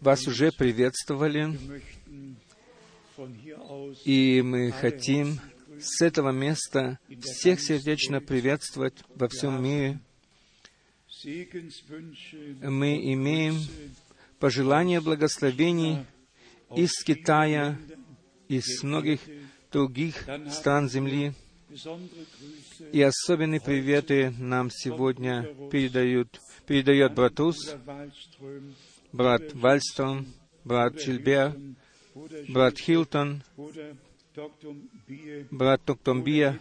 Вас уже приветствовали, и мы хотим с этого места всех сердечно приветствовать во всем мире. Мы имеем пожелания благословений из Китая, из многих других стран земли. И особенные приветы нам сегодня передают, передает Bruder Wallström, брат Вальстром, брат Чильбер, брат Хилтон, брат Токтомбия,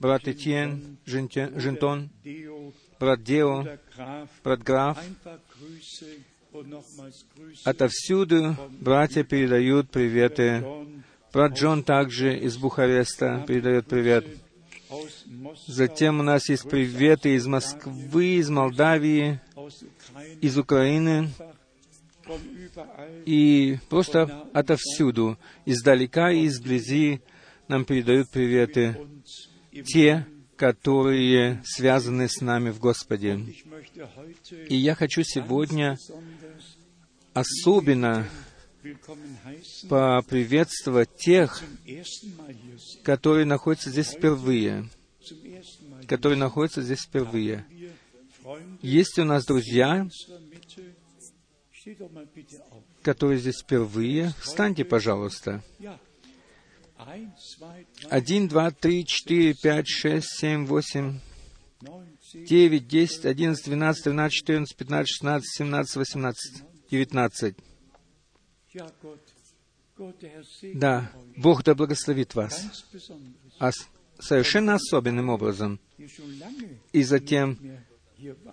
брат Этьен, Deo, брат Део, брат Граф. Отовсюду братья передают приветы. Брат Джон также из Бухареста передает привет. Затем у нас есть приветы из Москвы, из Молдавии, из Украины и просто отовсюду, издалека и изблизи нам передают приветы те, которые связаны с нами в Господе. И я хочу сегодня особенно поприветствовать тех, которые находятся здесь впервые, которые находятся здесь впервые. Есть у нас друзья, которые здесь впервые. Встаньте, пожалуйста. Один, два, три, четыре, пять, шесть, семь, восемь, девять, десять, одиннадцать, двенадцать, тринадцать, четырнадцать, пятнадцать, шестнадцать, семнадцать, восемнадцать, девятнадцать. Да, Бог да благословит вас. А совершенно особенным образом. И затем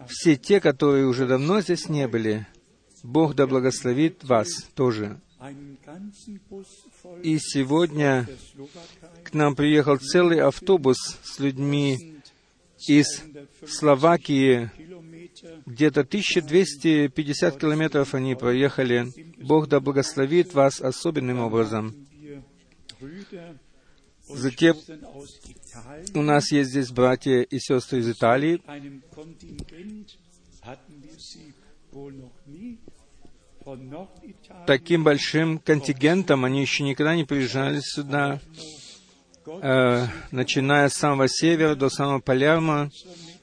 все те, которые уже давно здесь не были, Бог да благословит вас тоже. И сегодня к нам приехал целый автобус с людьми из Словакии. Где-то 1250 километров они проехали. Бог да благословит вас особенным образом. Затем у нас есть здесь братья и сестры из Италии. Таким большим контингентом они еще никогда не приезжали сюда, Э, начиная с самого севера до самого Палермо.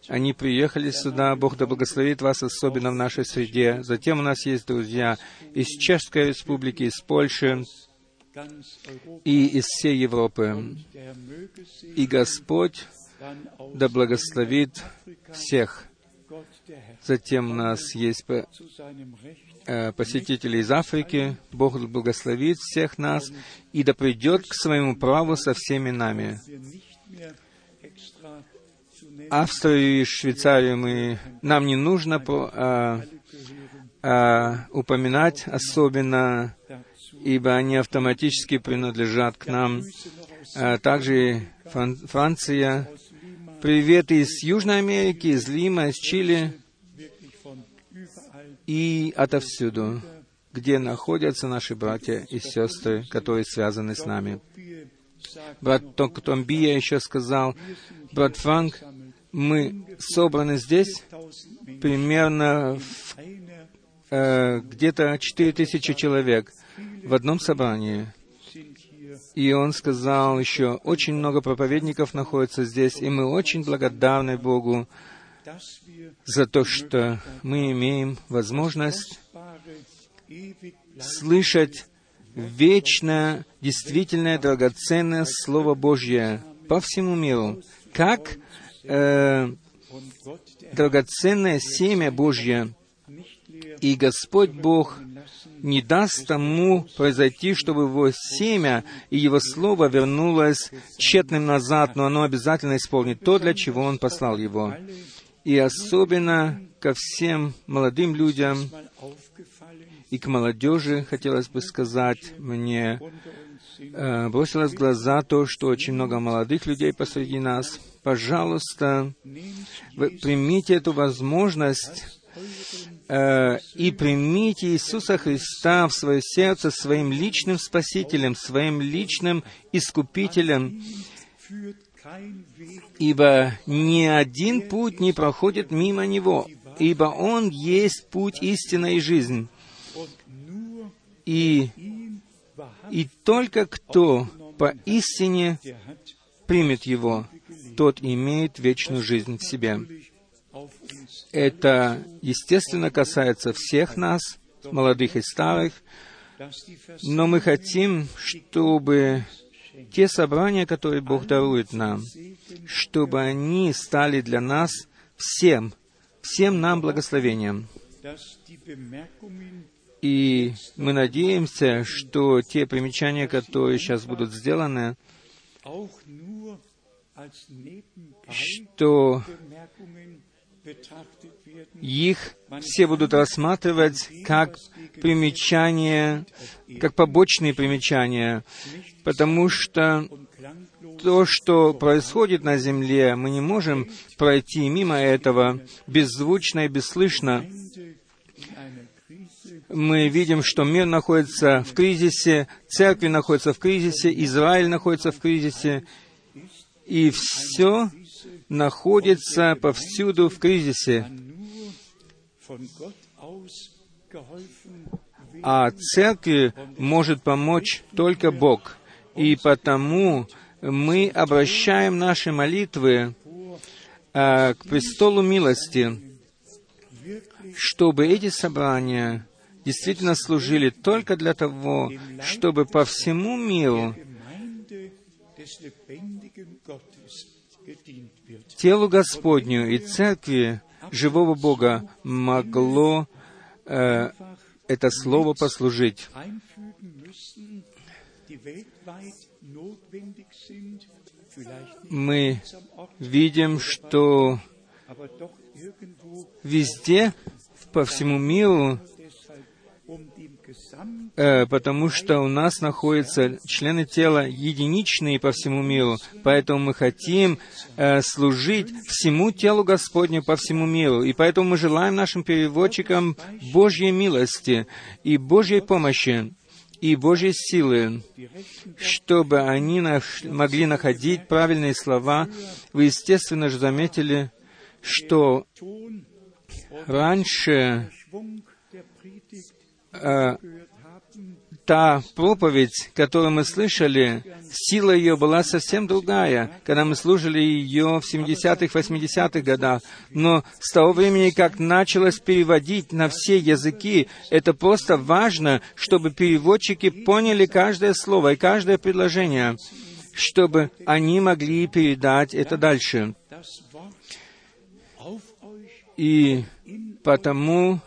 Они приехали сюда, Бог да благословит вас особенно в нашей среде. Затем у нас есть друзья из Чешской Республики, из Польши и из всей Европы. И Господь да благословит всех. Затем у нас есть э, посетители из Африки. Бог благословит всех нас и да придет к своему праву со всеми нами. Австрию и Швейцарию мы, нам не нужно по- а, а, упоминать особенно, ибо они автоматически принадлежат к нам. А также Фран- Франция. Привет из Южной Америки, из Лима, из Чили и отовсюду, где находятся наши братья и сестры, которые связаны с нами. Брат Томбия еще сказал, брат Франк, мы собраны здесь 1000 Menschen. примерно э, где-то четыре тысячи человек в одном собрании. И он сказал еще, очень много проповедников находится здесь, и мы очень благодарны Богу за то, что мы имеем возможность слышать вечно, действительное, драгоценное Слово Божье по всему миру, как э, драгоценное семя Божье, и Господь Бог не даст тому произойти, чтобы его семя и его слово вернулось тщетным назад, но оно обязательно исполнит то, для чего он послал его. И особенно ко всем молодым людям и к молодежи, хотелось бы сказать, мне э, бросилось в глаза то, что очень много молодых людей посреди нас. Пожалуйста, примите эту возможность э, и примите Иисуса Христа в свое сердце своим личным Спасителем, своим личным Искупителем, ибо ни один путь не проходит мимо Него, ибо Он есть путь, истина и жизнь. und nur И, и только кто по истине der hat примет Его, тот имеет вечную жизнь в себе. Это, естественно, касается всех нас, молодых и старых, но мы хотим, чтобы те собрания, которые Бог дарует нам, чтобы они стали для нас всем, всем нам благословением. И мы надеемся, что те примечания, которые сейчас будут сделаны, что их все будут рассматривать как примечания, как побочные примечания, потому что то, что происходит на земле, мы не можем пройти мимо этого беззвучно и бесслышно. Мы видим, что мир находится в кризисе, церкви находятся в кризисе, Израиль находится в кризисе, и все находится повсюду в кризисе. А церкви может помочь только Бог. И потому мы обращаем наши молитвы а, к престолу милости, чтобы эти собрания действительно служили только для того, чтобы по всему миру телу Господню и церкви живого Бога могло э, это слово послужить. Мы видим, что везде, по всему миру, э, потому что у нас находятся члены тела единичные по всему миру, поэтому мы хотим э, служить всему телу Господню по всему миру, и поэтому мы желаем нашим переводчикам Божьей милости и Божьей помощи и Божьей силы, чтобы они наш- могли находить правильные слова. Вы, естественно же, заметили, что раньше э, та проповедь, которую мы слышали, сила ее была совсем другая, когда мы слушали ее в 70-х, 80-х годах. Но с того времени, как началось переводить на все языки, это просто важно, чтобы переводчики поняли каждое слово и каждое предложение, чтобы они могли передать это дальше. И потому.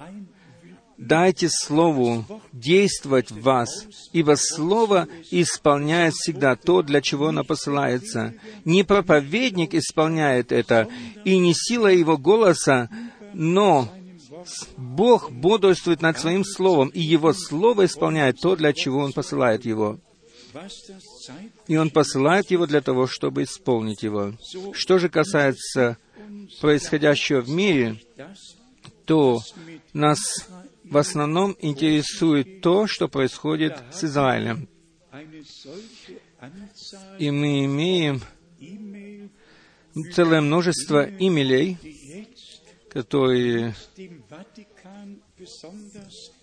Дайте Слову действовать в вас, ибо Слово исполняет всегда то, для чего оно посылается. Не проповедник исполняет это, и не сила его голоса, но Бог бодрствует над Своим Словом, и Его Слово исполняет то, для чего Он посылает его. И Он посылает его для того, чтобы исполнить его. Что же касается происходящего в мире, то нас в основном интересует то, что происходит с Израилем. И мы имеем целое множество имелей, которые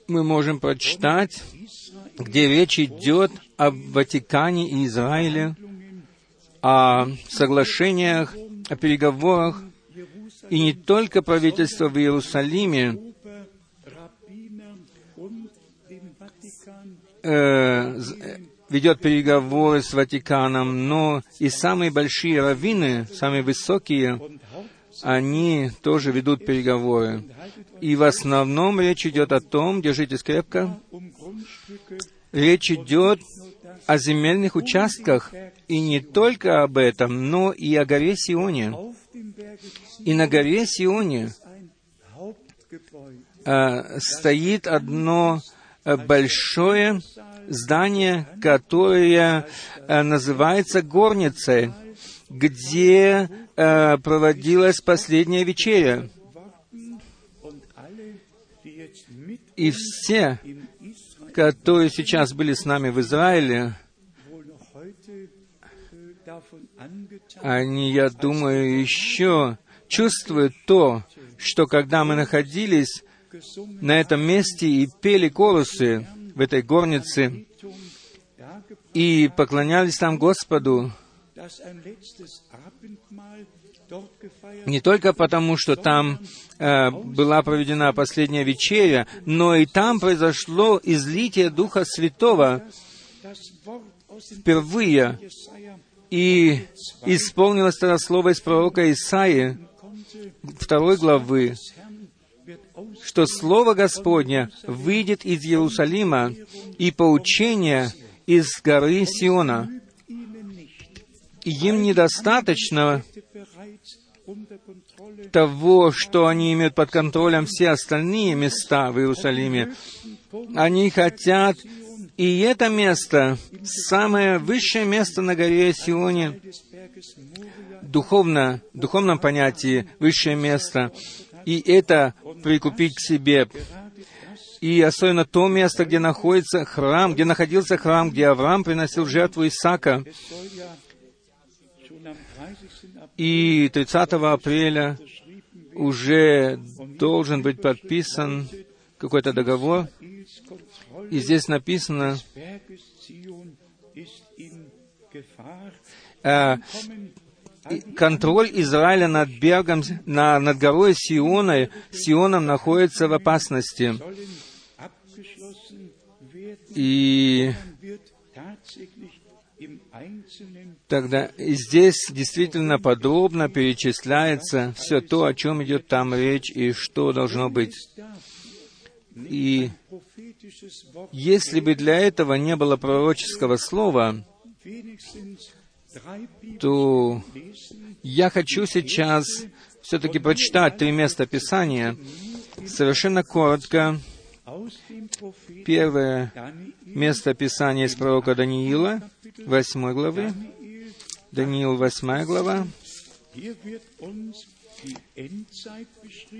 мы можем прочитать, где речь идет о Ватикане и Израиле, о соглашениях, о переговорах, и не только правительство в Иерусалиме э, э, ведет переговоры с Ватиканом, но и самые большие раввины, самые высокие, они тоже ведут переговоры. И в основном речь идет о том, держитесь крепко, речь идет о земельных участках, и не только об этом, но и о горе Сионе. И на горе Сионе э, стоит одно большое здание, которое э, называется горницей, где э, проводилась последняя вечеря. И все, которые сейчас были с нами в Израиле, они, я думаю, еще чувствуют то, что когда мы находились на этом месте и пели колосы в этой горнице, и поклонялись там Господу, не только потому, что там э, была проведена последняя вечеря, но и там произошло излитие Духа Святого впервые, и исполнилось тогда слово из пророка Исаии, второй главы, что Слово Господня выйдет из Иерусалима и поучение из горы Сиона. Им недостаточно того, что они имеют под контролем все остальные места в Иерусалиме. Они хотят и это место, самое высшее место на горе Сионе, духовно, в духовном понятии высшее место, и это прикупить к себе. И особенно то место, где находится храм, где находился храм, где Авраам приносил жертву Исаака. И 30 апреля уже должен быть подписан какой-то договор. И здесь написано, э, контроль Израиля над Бергом, на, над горой Сиона, Сионом находится в опасности. И тогда здесь действительно подробно перечисляется все то, о чем идет там речь и что должно быть. И если бы для этого не было пророческого слова, то я хочу сейчас все-таки прочитать три места Писания, совершенно коротко. Первое место Писания из пророка Даниила, восьмой главы. Даниил, восьмая глава.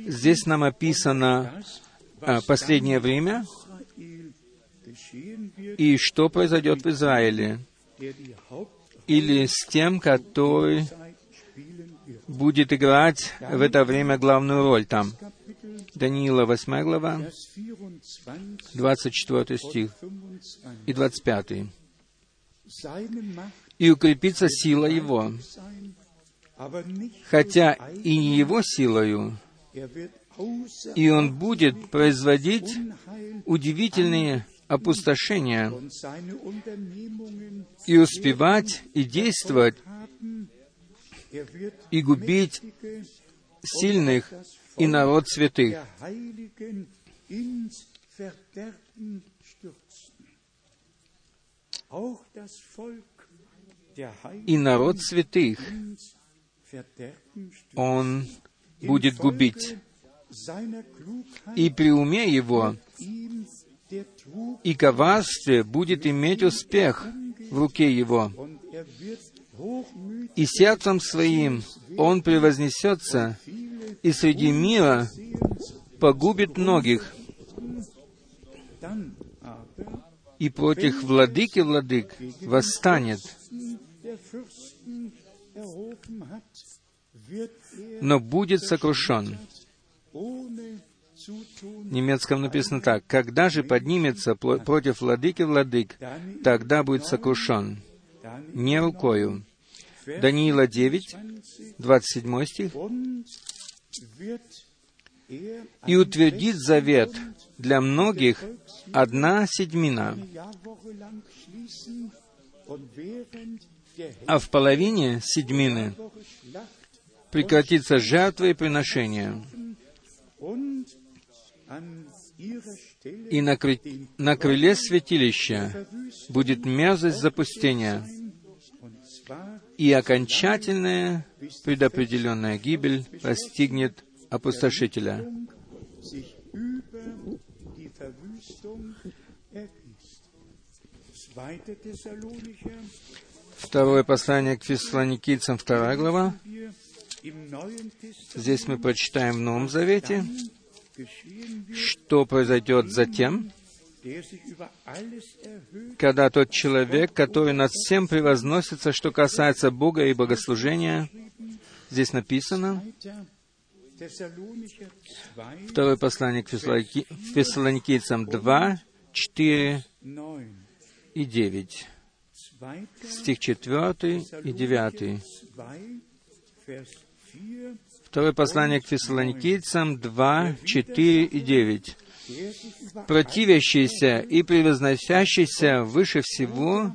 Здесь нам описано а, последнее время и что произойдет в Израиле или с тем, который будет играть в это время главную роль там. Даниила, 8 глава, 24 стих и 25. «И укрепится сила его, хотя и не его силою, и он будет производить удивительные опустошения и успевать и действовать и губить сильных и народ святых. И народ святых он будет губить. И при уме его и коварстве будет иметь успех в руке его. И сердцем своим он превознесется, и среди мира погубит многих. И против владыки владык восстанет. Но будет сокрушен. Немецком написано так. «Когда же поднимется против владыки владык, тогда будет сокрушен, не рукою». Даниила 9, 27 стих. «И утвердит завет для многих одна седьмина, а в половине седьмины прекратится жертва и приношение, и на, кры... на крыле святилища будет мерзость запустения и окончательная предопределенная гибель постигнет опустошителя. Второе послание к фессалоникийцам, вторая глава. Здесь мы прочитаем в Новом Завете, что произойдет затем, когда тот человек, который над всем превозносится, что касается Бога и богослужения, здесь написано, второе послание к Фессалоникийцам 2, 4 и 9. Стих 4 и 9. Второе послание к Фессалоникийцам 2, 4 и 9 противящийся и превозносящийся выше всего,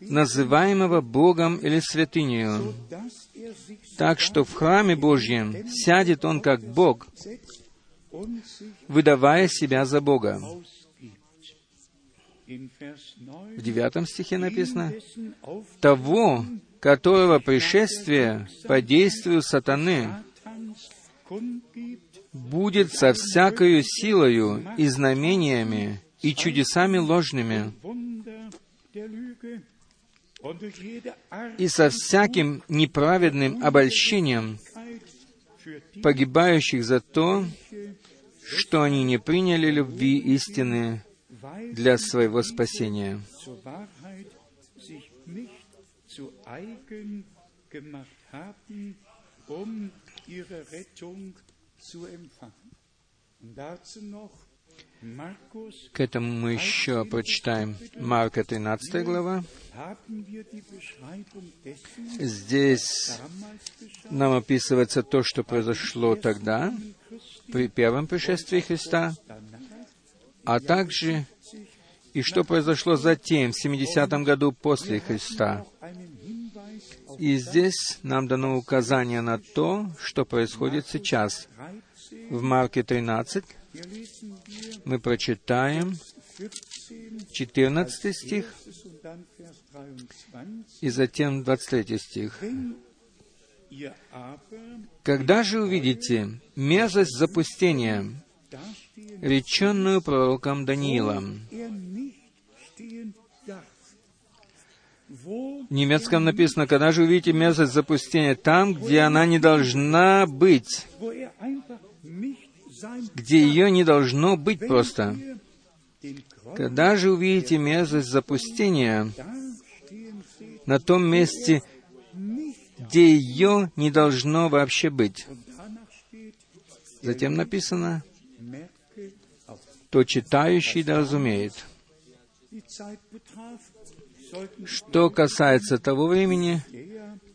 называемого Богом или святынею, так что в храме Божьем сядет он как Бог, выдавая себя за Бога. В девятом стихе написано, «Того, которого пришествие по действию сатаны будет со всякою силою и знамениями и чудесами ложными, и со всяким неправедным обольщением погибающих за то, что они не приняли любви истины для своего спасения. Um к этому мы еще прочитаем Марка 13 глава. Здесь нам описывается то, что произошло тогда, при первом пришествии Христа, а также и что произошло затем, в 70-м году после Христа. И здесь нам дано указание на то, что происходит сейчас. В Марке 13 мы прочитаем 14 стих и затем 23 стих. «Когда же увидите мерзость запустения, реченную пророком Даниилом, в немецком написано, когда же увидите мерзость запустения там, где она не должна быть, где ее не должно быть просто. Когда же увидите мерзость запустения на том месте, где ее не должно вообще быть. Затем написано, то читающий да разумеет. Что касается того времени,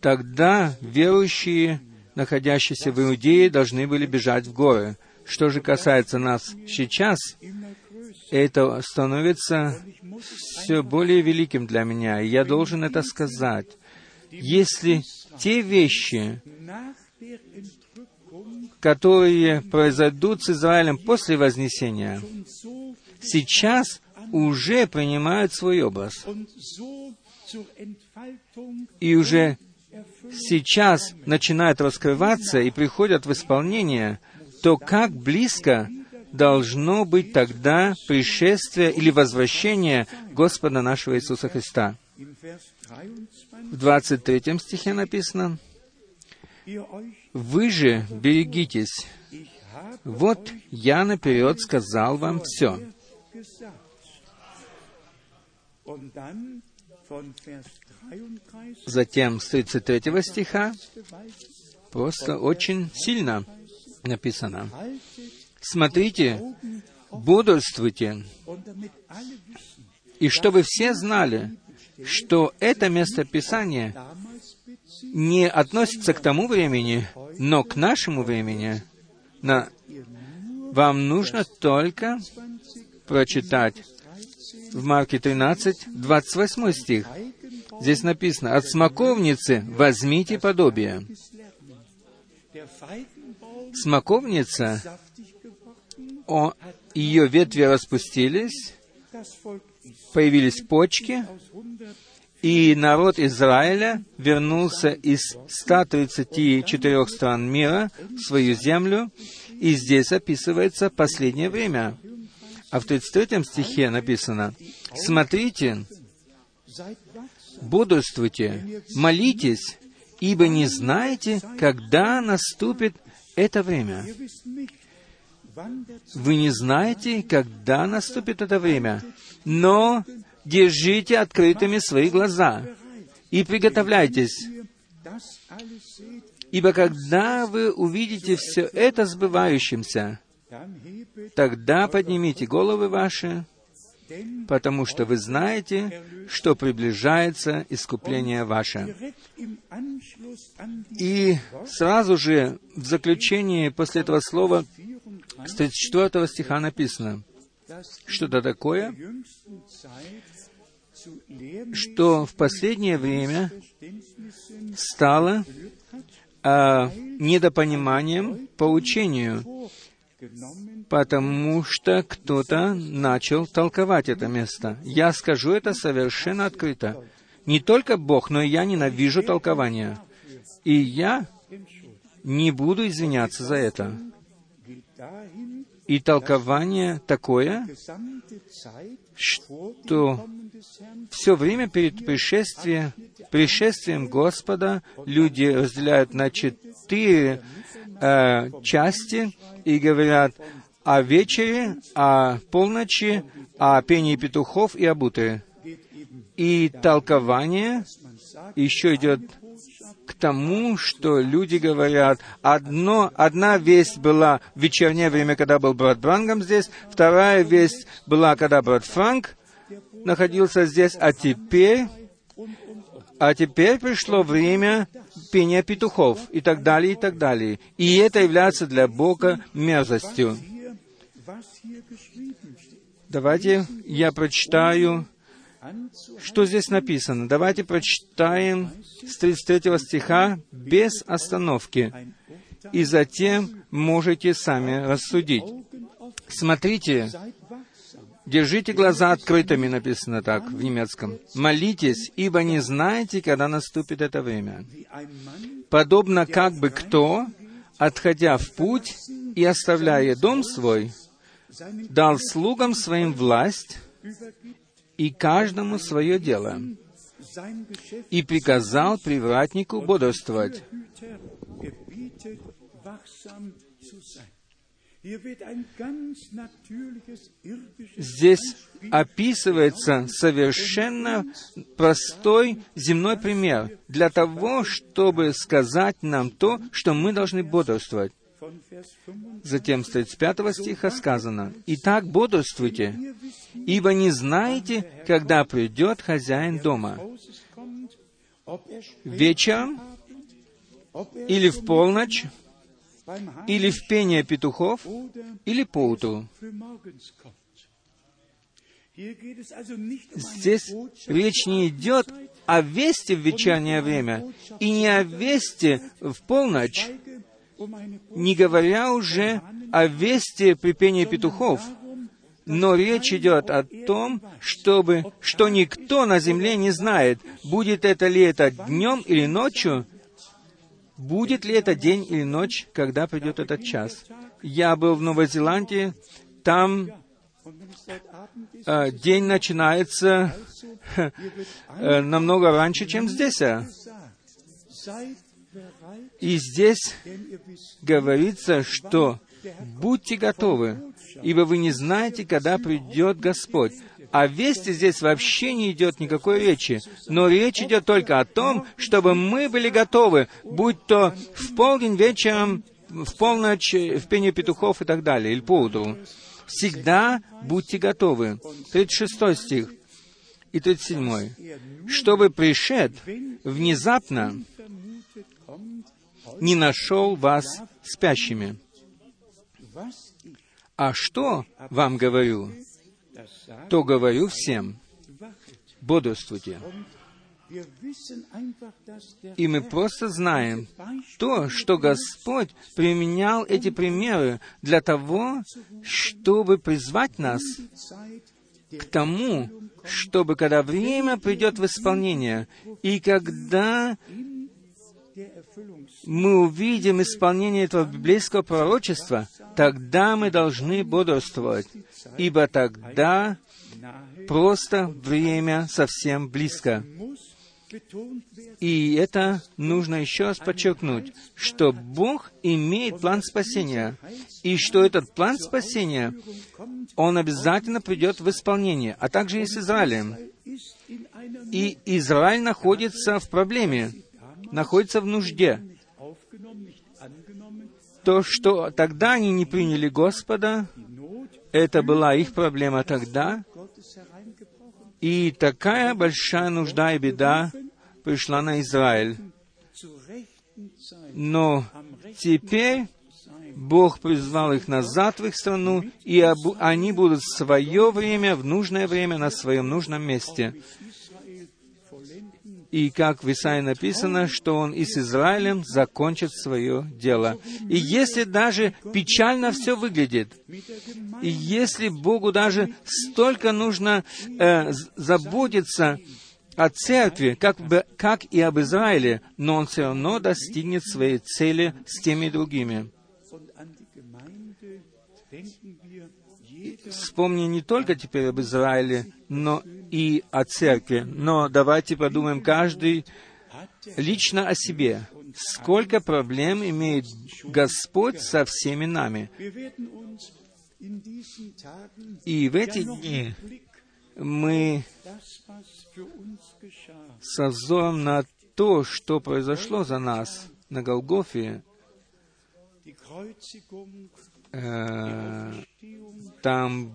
тогда верующие, находящиеся в Иудее, должны были бежать в горы. Что же касается нас сейчас, это становится все более великим для меня, и я должен это сказать. Если те вещи, которые произойдут с Израилем после Вознесения, сейчас уже принимают свой образ. И уже сейчас начинают раскрываться и приходят в исполнение, то как близко должно быть тогда пришествие или возвращение Господа нашего Иисуса Христа. В 23 стихе написано, «Вы же берегитесь, вот я наперед сказал вам все». Затем с 33 стиха просто очень сильно написано. Смотрите, бодрствуйте, и чтобы все знали, что это место Писания не относится к тому времени, но к нашему времени. На... Вам нужно только прочитать в Марке 13, 28 стих. Здесь написано, «От смоковницы возьмите подобие». Смоковница, о, ее ветви распустились, появились почки, и народ Израиля вернулся из 134 стран мира в свою землю, и здесь описывается последнее время. А в 33 стихе написано, «Смотрите, бодрствуйте, молитесь, ибо не знаете, когда наступит это время». Вы не знаете, когда наступит это время, но держите открытыми свои глаза и приготовляйтесь, ибо когда вы увидите все это сбывающимся, тогда поднимите головы ваши, потому что вы знаете, что приближается искупление ваше. И сразу же в заключении после этого слова с 34 стиха написано, что-то такое, что в последнее время стало а, недопониманием по учению, потому что кто-то начал толковать это место. Я скажу это совершенно открыто. Не только Бог, но и я ненавижу толкование. И я не буду извиняться за это. И толкование такое, что все время перед пришествием, пришествием Господа люди разделяют на четыре э, части и говорят о вечере, о полночи, о пении петухов и утре. И толкование еще идет к тому, что люди говорят, одно, одна весть была в вечернее время, когда был брат Брангам здесь, вторая весть была, когда брат Франк находился здесь, а теперь, а теперь пришло время пения петухов и так далее, и так далее. И это является для Бога мерзостью. Давайте я прочитаю что здесь написано? Давайте прочитаем с 33 стиха без остановки, и затем можете сами рассудить. Смотрите, держите глаза открытыми, написано так в немецком. Молитесь, ибо не знаете, когда наступит это время. Подобно как бы кто, отходя в путь и оставляя дом свой, дал слугам своим власть и каждому свое дело, и приказал привратнику бодрствовать. Здесь описывается совершенно простой земной пример для того, чтобы сказать нам то, что мы должны бодрствовать. Затем с 35 стиха сказано, «Итак, бодрствуйте, ибо не знаете, когда придет хозяин дома, вечером или в полночь, или в пение петухов, или поутру. Здесь речь не идет о вести в вечернее время и не о вести в полночь, не говоря уже о вести при пении петухов, но речь идет о том, чтобы, что никто на земле не знает, будет это ли это днем или ночью, будет ли это день или ночь, когда придет этот час. Я был в Новой Зеландии, там э, день начинается э, намного раньше, чем здесь. И здесь говорится, что будьте готовы, ибо вы не знаете, когда придет Господь. О вести здесь вообще не идет никакой речи, но речь идет только о том, чтобы мы были готовы, будь то в полдень вечером, в полночь, в пение петухов и так далее, или поутру. Всегда будьте готовы. 36 стих и 37. «Чтобы пришед внезапно не нашел вас спящими. А что вам говорю, то говорю всем, бодрствуйте. И мы просто знаем то, что Господь применял эти примеры для того, чтобы призвать нас к тому, чтобы когда время придет в исполнение, и когда мы увидим исполнение этого библейского пророчества, тогда мы должны бодрствовать, ибо тогда просто время совсем близко. И это нужно еще раз подчеркнуть, что Бог имеет план спасения, и что этот план спасения, он обязательно придет в исполнение, а также и с Израилем. И Израиль находится в проблеме, находится в нужде. То, что тогда они не приняли Господа, это была их проблема тогда, и такая большая нужда и беда пришла на Израиль. Но теперь Бог призвал их назад в их страну, и они будут в свое время, в нужное время, на своем нужном месте. И как в Исаии написано, что Он и с Израилем закончит свое дело. И если даже печально все выглядит, и если Богу даже столько нужно э, заботиться о церкви, как, бы, как и об Израиле, но Он все равно достигнет своей цели с теми другими. Вспомни не только теперь об Израиле, но и о церкви. Но давайте подумаем каждый лично о себе. Сколько проблем имеет Господь со всеми нами. И в эти дни мы со взором на то, что произошло за нас на Голгофе, э, там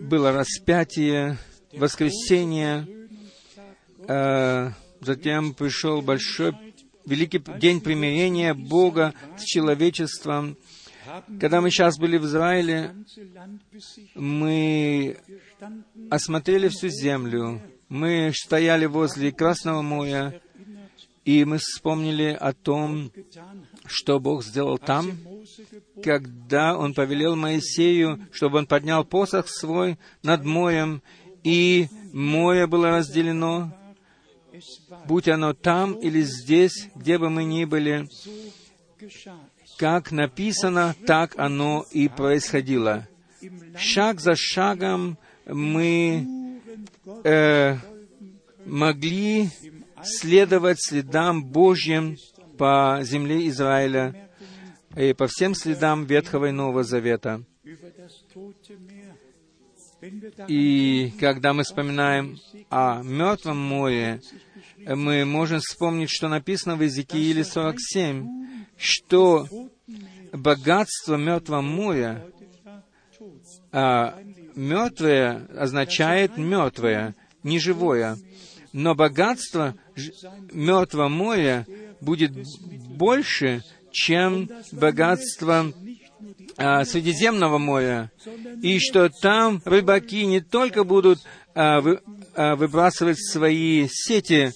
было распятие, воскресение, э, затем пришел большой, великий день примирения Бога с человечеством. Когда мы сейчас были в Израиле, мы осмотрели всю землю, мы стояли возле Красного моря, и мы вспомнили о том, что Бог сделал там, когда Он повелел Моисею, чтобы он поднял посох свой над морем, и море было разделено, будь оно там или здесь, где бы мы ни были, как написано, так оно и происходило. Шаг за шагом мы э, могли следовать следам Божьим по земле Израиля и по всем следам Ветхого и Нового Завета. И когда мы вспоминаем о Мертвом море, мы можем вспомнить, что написано в Иезекииле 47, что богатство Мертвого моря, а мертвое означает мертвое, неживое. Но богатство Мертвого моря будет больше, чем богатство а, Средиземного моря, и что там рыбаки не только будут а, вы, а, выбрасывать свои сети,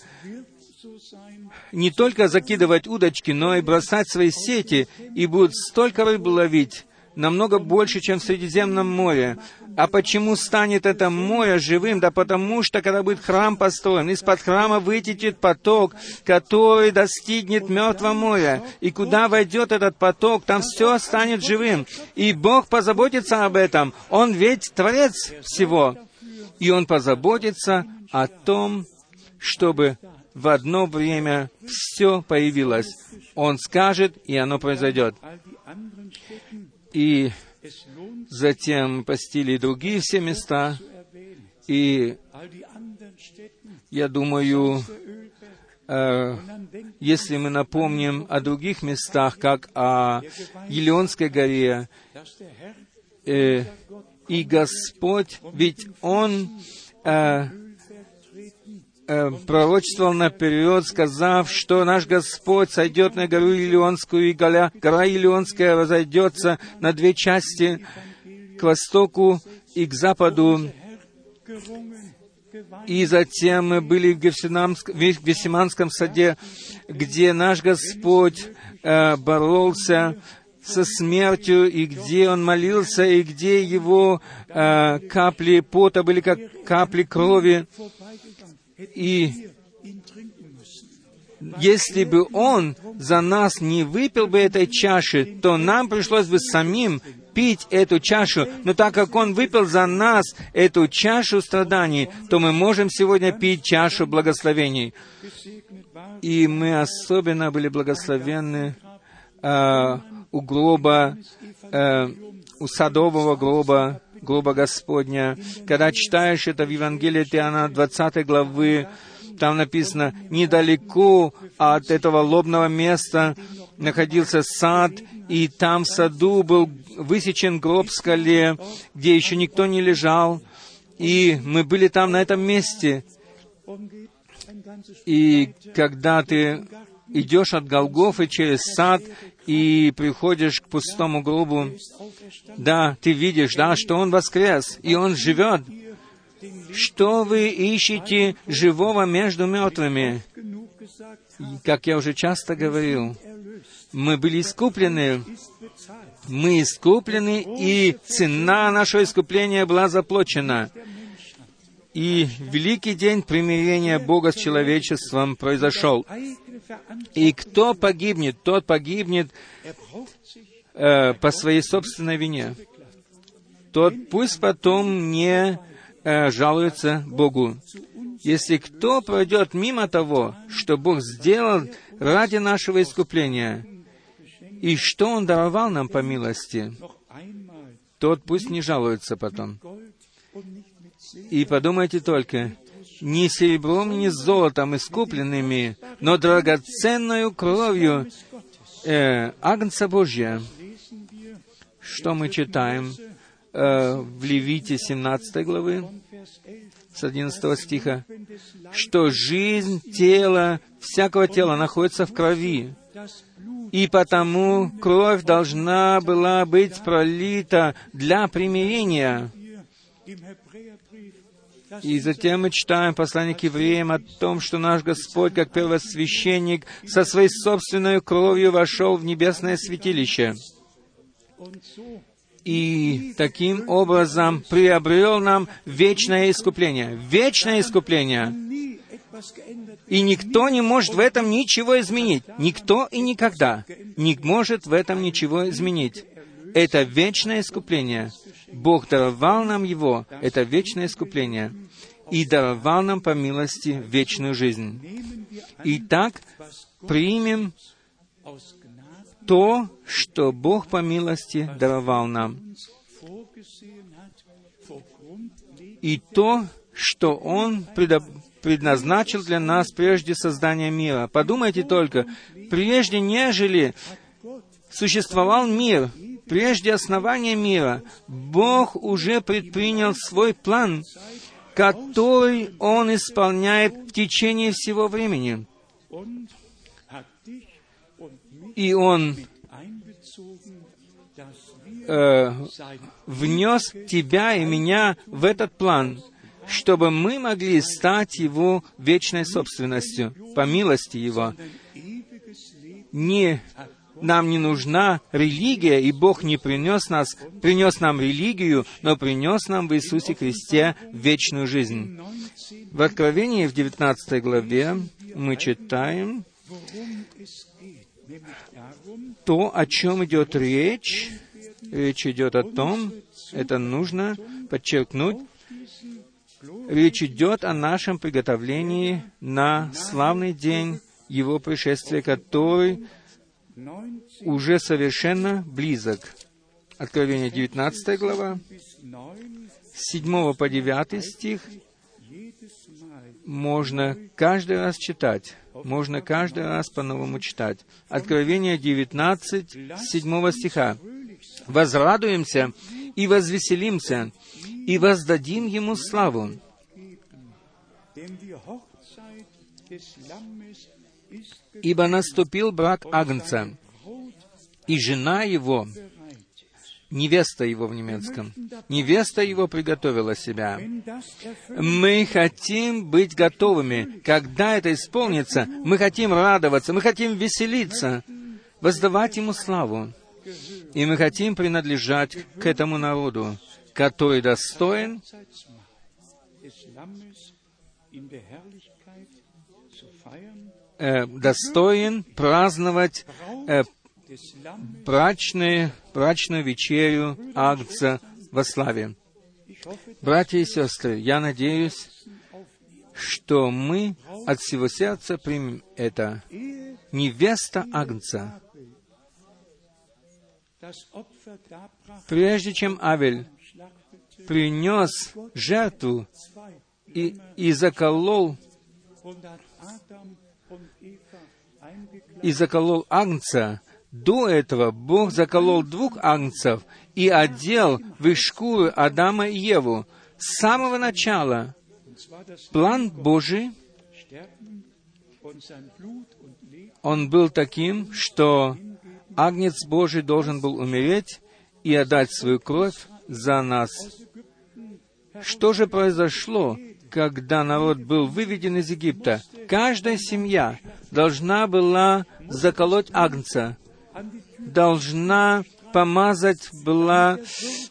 не только закидывать удочки, но и бросать свои сети, и будут столько рыбы ловить, намного больше, чем в Средиземном море. А почему станет это море живым? Да потому что, когда будет храм построен, из-под храма вытечет поток, который достигнет мертвого моря. И куда войдет этот поток, там все станет живым. И Бог позаботится об этом. Он ведь Творец всего. И Он позаботится о том, чтобы в одно время все появилось. Он скажет, и оно произойдет. И затем постили другие все места, и я думаю, э, если мы напомним о других местах, как о Елеонской горе, э, и Господь, ведь Он э, пророчествовал наперед, сказав, что наш Господь сойдет на гору Илионскую, и гора, гора Илионская разойдется на две части, к востоку и к западу. И затем мы были в Гефсиманском саде, где наш Господь э, боролся со смертью, и где он молился, и где его э, капли пота были как капли крови. И если бы Он за нас не выпил бы этой чаши, то нам пришлось бы самим пить эту чашу, но так как Он выпил за нас эту чашу страданий, то мы можем сегодня пить чашу благословений. И мы особенно были благословенны э, у гроба, э, у садового гроба, гроба Господня. Когда читаешь это в Евангелии Иоанна 20 главы, там написано, недалеко от этого лобного места находился сад, и там в саду был высечен гроб в скале, где еще никто не лежал, и мы были там на этом месте. И когда ты идешь от Голгофы через сад и приходишь к пустому гробу, да, ты видишь, да, что Он воскрес, и Он живет. Что вы ищете живого между мертвыми? Как я уже часто говорил, мы были искуплены. Мы искуплены, и цена нашего искупления была заплачена. И великий день примирения Бога с человечеством произошел. И кто погибнет, тот погибнет э, по своей собственной вине. Тот пусть потом не э, жалуется Богу. Если кто пройдет мимо того, что Бог сделал ради нашего искупления, и что Он даровал нам по милости, тот пусть не жалуется потом. И подумайте только, не серебром, не золотом искупленными, но драгоценную кровью э, Агнца Божья. Что мы читаем э, в Левите 17 главы, с 11 стиха, что жизнь тела, всякого тела находится в крови, и потому кровь должна была быть пролита для примирения. И затем мы читаем послание к евреям о том, что наш Господь, как первосвященник, со своей собственной кровью вошел в небесное святилище. И таким образом приобрел нам вечное искупление. Вечное искупление. И никто не может в этом ничего изменить. Никто и никогда не может в этом ничего изменить. Это вечное искупление. Бог даровал нам его, это вечное искупление, и даровал нам по милости вечную жизнь. Итак, примем то, что Бог по милости даровал нам, и то, что Он предназначил для нас прежде создания мира. Подумайте только, прежде нежели существовал мир, прежде основания мира, Бог уже предпринял свой план, который Он исполняет в течение всего времени. И Он э, внес тебя и меня в этот план, чтобы мы могли стать Его вечной собственностью, по милости Его. Не нам не нужна религия, и Бог не принес, нас, принес нам религию, но принес нам в Иисусе Христе вечную жизнь. В Откровении в 19 главе мы читаем то, о чем идет речь. Речь идет о том, это нужно подчеркнуть, речь идет о нашем приготовлении на славный день Его пришествия, который уже совершенно близок. Откровение 19 глава, с 7 по 9 стих можно каждый раз читать, можно каждый раз по-новому читать. Откровение 19, 7 стиха. «Возрадуемся и возвеселимся, и воздадим Ему славу, ибо наступил брак Агнца, и жена его, невеста его в немецком, невеста его приготовила себя. Мы хотим быть готовыми. Когда это исполнится, мы хотим радоваться, мы хотим веселиться, воздавать ему славу. И мы хотим принадлежать к этому народу, который достоин э, достоин праздновать э, Lammes. брачную, вечерю Агнца во славе. Братья и сестры, я надеюсь, что мы от всего сердца примем это. Невеста Агнца. Прежде чем Авель принес жертву и, и заколол, и заколол Агнца, до этого Бог заколол двух агнцев и одел в их шкуры Адама и Еву. С самого начала план Божий, он был таким, что Агнец Божий должен был умереть и отдать свою кровь за нас. Что же произошло, когда народ был выведен из Египта? Каждая семья должна была заколоть Агнца, должна помазать была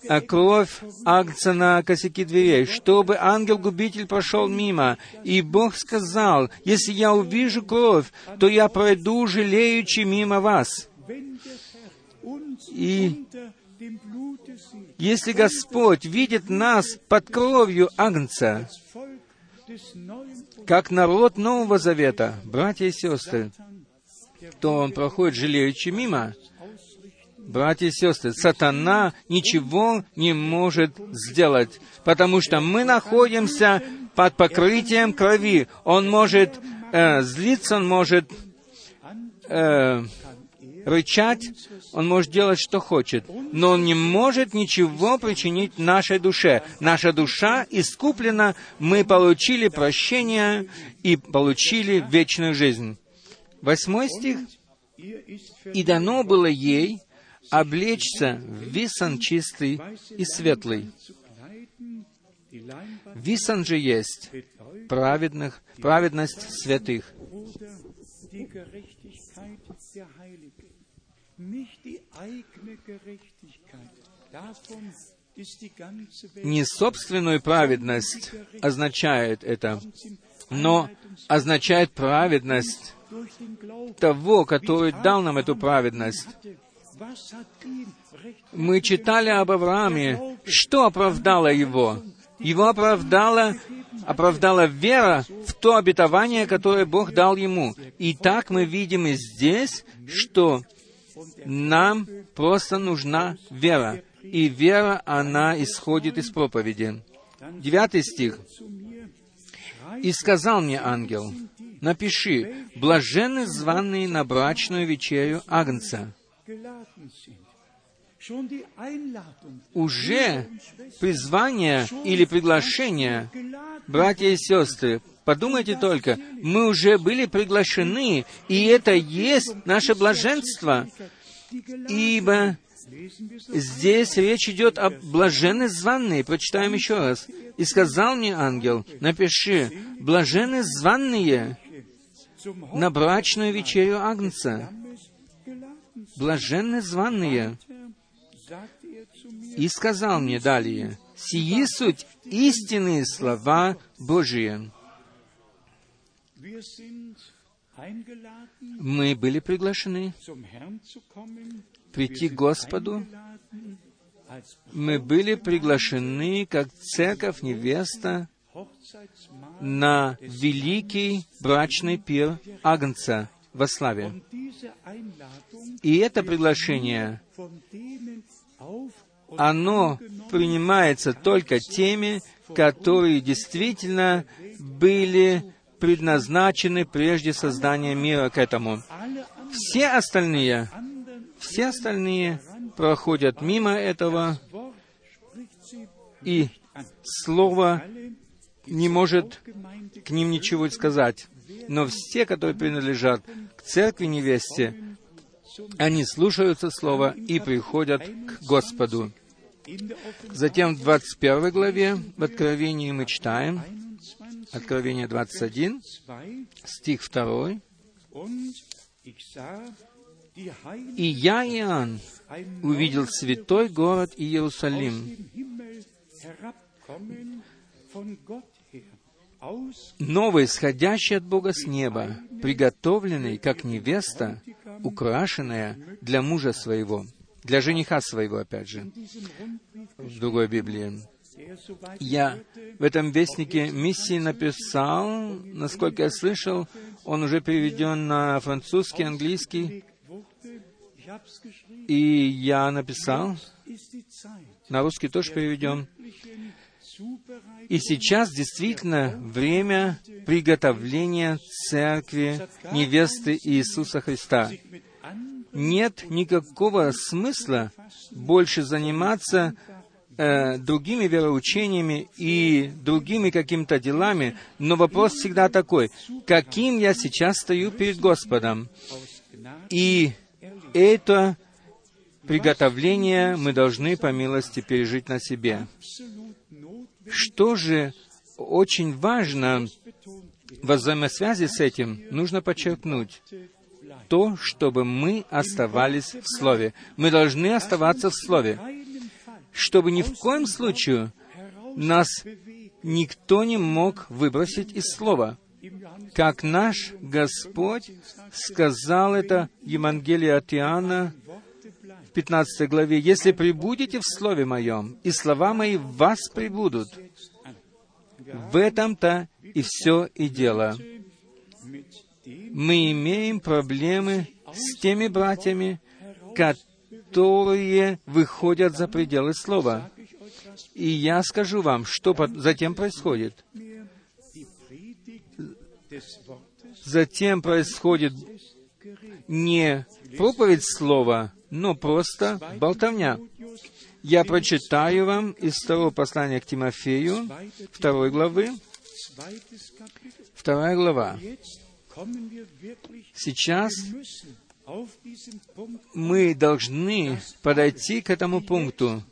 э, кровь Агнца на косяки дверей, чтобы ангел-губитель прошел мимо. И Бог сказал, если я увижу кровь, то я пройду жалеючи мимо вас. И если Господь видит нас под кровью Агнца, как народ Нового Завета, братья и сестры, то он проходит жалеючи мимо. Братья и сестры, сатана ничего не может сделать, потому что мы находимся под покрытием крови. Он может э, злиться, он может э, рычать, он может делать, что хочет, но он не может ничего причинить нашей душе. Наша душа искуплена, мы получили прощение и получили вечную жизнь. Восьмой стих. «И дано было ей облечься в висан чистый и светлый». Висан же есть праведных, праведность святых. Не собственную праведность означает это, но означает праведность того, который дал нам эту праведность. Мы читали об Аврааме, что оправдало его. Его оправдала, оправдала вера в то обетование, которое Бог дал ему. И так мы видим и здесь, что нам просто нужна вера. И вера, она исходит из проповеди. Девятый стих. «И сказал мне ангел, напиши, блаженны званые на брачную вечерю Агнца». Уже призвание или приглашение, братья и сестры, подумайте только, мы уже были приглашены, и это есть наше блаженство, ибо здесь речь идет о блаженны званные. Прочитаем еще раз. «И сказал мне ангел, напиши, блаженны званные на брачную вечерю Агнца, блаженны званные». И сказал мне далее, «Сии суть истинные слова Божие». Мы были приглашены прийти к Господу. Мы были приглашены, как церковь невеста, на великий брачный пир Агнца во славе. И это приглашение, оно принимается только теми, которые действительно были предназначены прежде создания мира к этому. Все остальные, все остальные проходят мимо этого, и Слово не может к ним ничего сказать. Но все, которые принадлежат к церкви невесте, они слушаются Слова и приходят к Господу. Затем в 21 главе в Откровении мы читаем, 21, Откровение 21, 2, стих 2, und ich sah die Heilige «И я, Иоанн, увидел святой город Иерусалим, новый, сходящий от Бога с неба, приготовленный, как невеста, украшенная для мужа своего, для жениха своего, опять же, в другой Библии. Я в этом вестнике миссии написал, насколько я слышал, он уже переведен на французский, английский, и я написал, на русский тоже переведен. И сейчас действительно время приготовления церкви невесты Иисуса Христа. Нет никакого смысла больше заниматься э, другими вероучениями и другими какими-то делами, но вопрос всегда такой, каким я сейчас стою перед Господом? И это приготовление мы должны по милости пережить на себе. Что же очень важно во взаимосвязи с этим, нужно подчеркнуть то, чтобы мы оставались в Слове. Мы должны оставаться в Слове, чтобы ни в коем случае нас никто не мог выбросить из Слова. Как наш Господь сказал это в Евангелии от Иоанна, в 15 главе, «Если прибудете в Слове Моем, и слова Мои в вас прибудут». В этом-то и все и дело. Мы имеем проблемы с теми братьями, которые выходят за пределы Слова. И я скажу вам, что затем происходит. Затем происходит не проповедь Слова, но просто болтовня. Я прочитаю вам из второго послания к Тимофею, второй главы, вторая глава. Сейчас мы должны подойти к этому пункту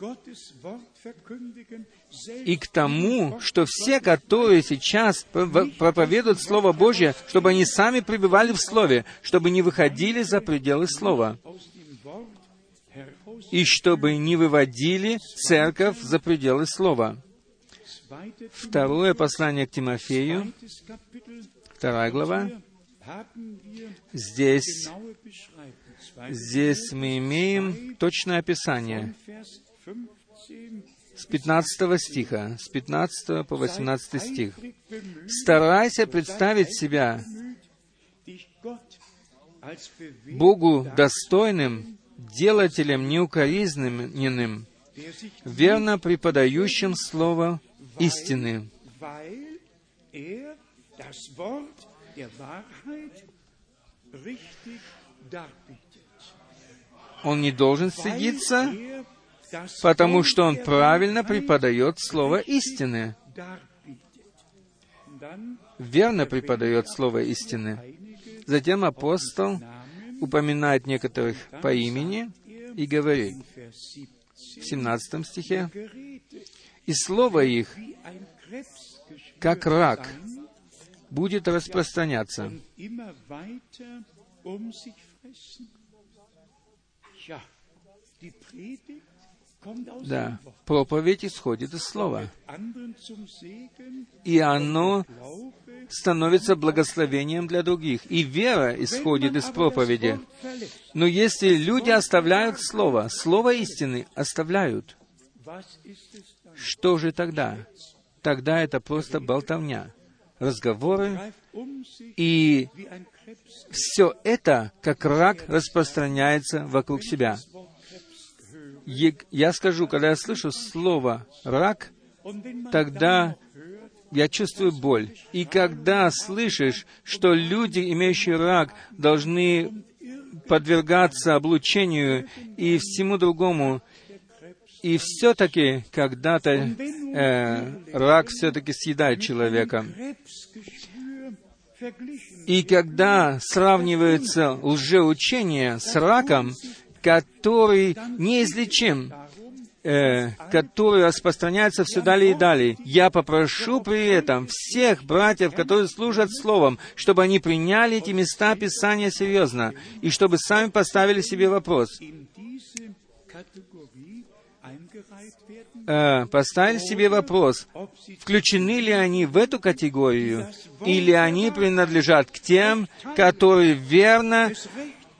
и к тому, что все, которые сейчас проповедуют Слово Божье, чтобы они сами пребывали в Слове, чтобы не выходили за пределы Слова, и чтобы не выводили церковь за пределы Слова. Второе послание к Тимофею, вторая глава. Здесь, здесь мы имеем точное описание с 15 стиха, с 15 по 18 стих. «Старайся представить себя Богу достойным, делателем неукоризненным, верно преподающим Слово истины, он не должен стыдиться, потому что он правильно преподает Слово истины. Верно преподает Слово истины. Затем апостол упоминает некоторых по имени и говорит в 17 стихе, «И слово их, как рак, будет распространяться». Да, проповедь исходит из Слова. И оно становится благословением для других. И вера исходит из проповеди. Но если люди оставляют Слово, Слово истины оставляют, что же тогда? Тогда это просто болтовня, разговоры, и все это, как рак, распространяется вокруг себя я скажу, когда я слышу слово «рак», тогда я чувствую боль. И когда слышишь, что люди, имеющие рак, должны подвергаться облучению и всему другому, и все-таки когда-то э, рак все-таки съедает человека. И когда сравнивается лжеучение с раком, который неизлечим, э, который распространяется все далее и далее. Я попрошу при этом всех братьев, которые служат Словом, чтобы они приняли эти места Писания серьезно, и чтобы сами поставили себе вопрос. Э, поставили себе вопрос, включены ли они в эту категорию, или они принадлежат к тем, которые верно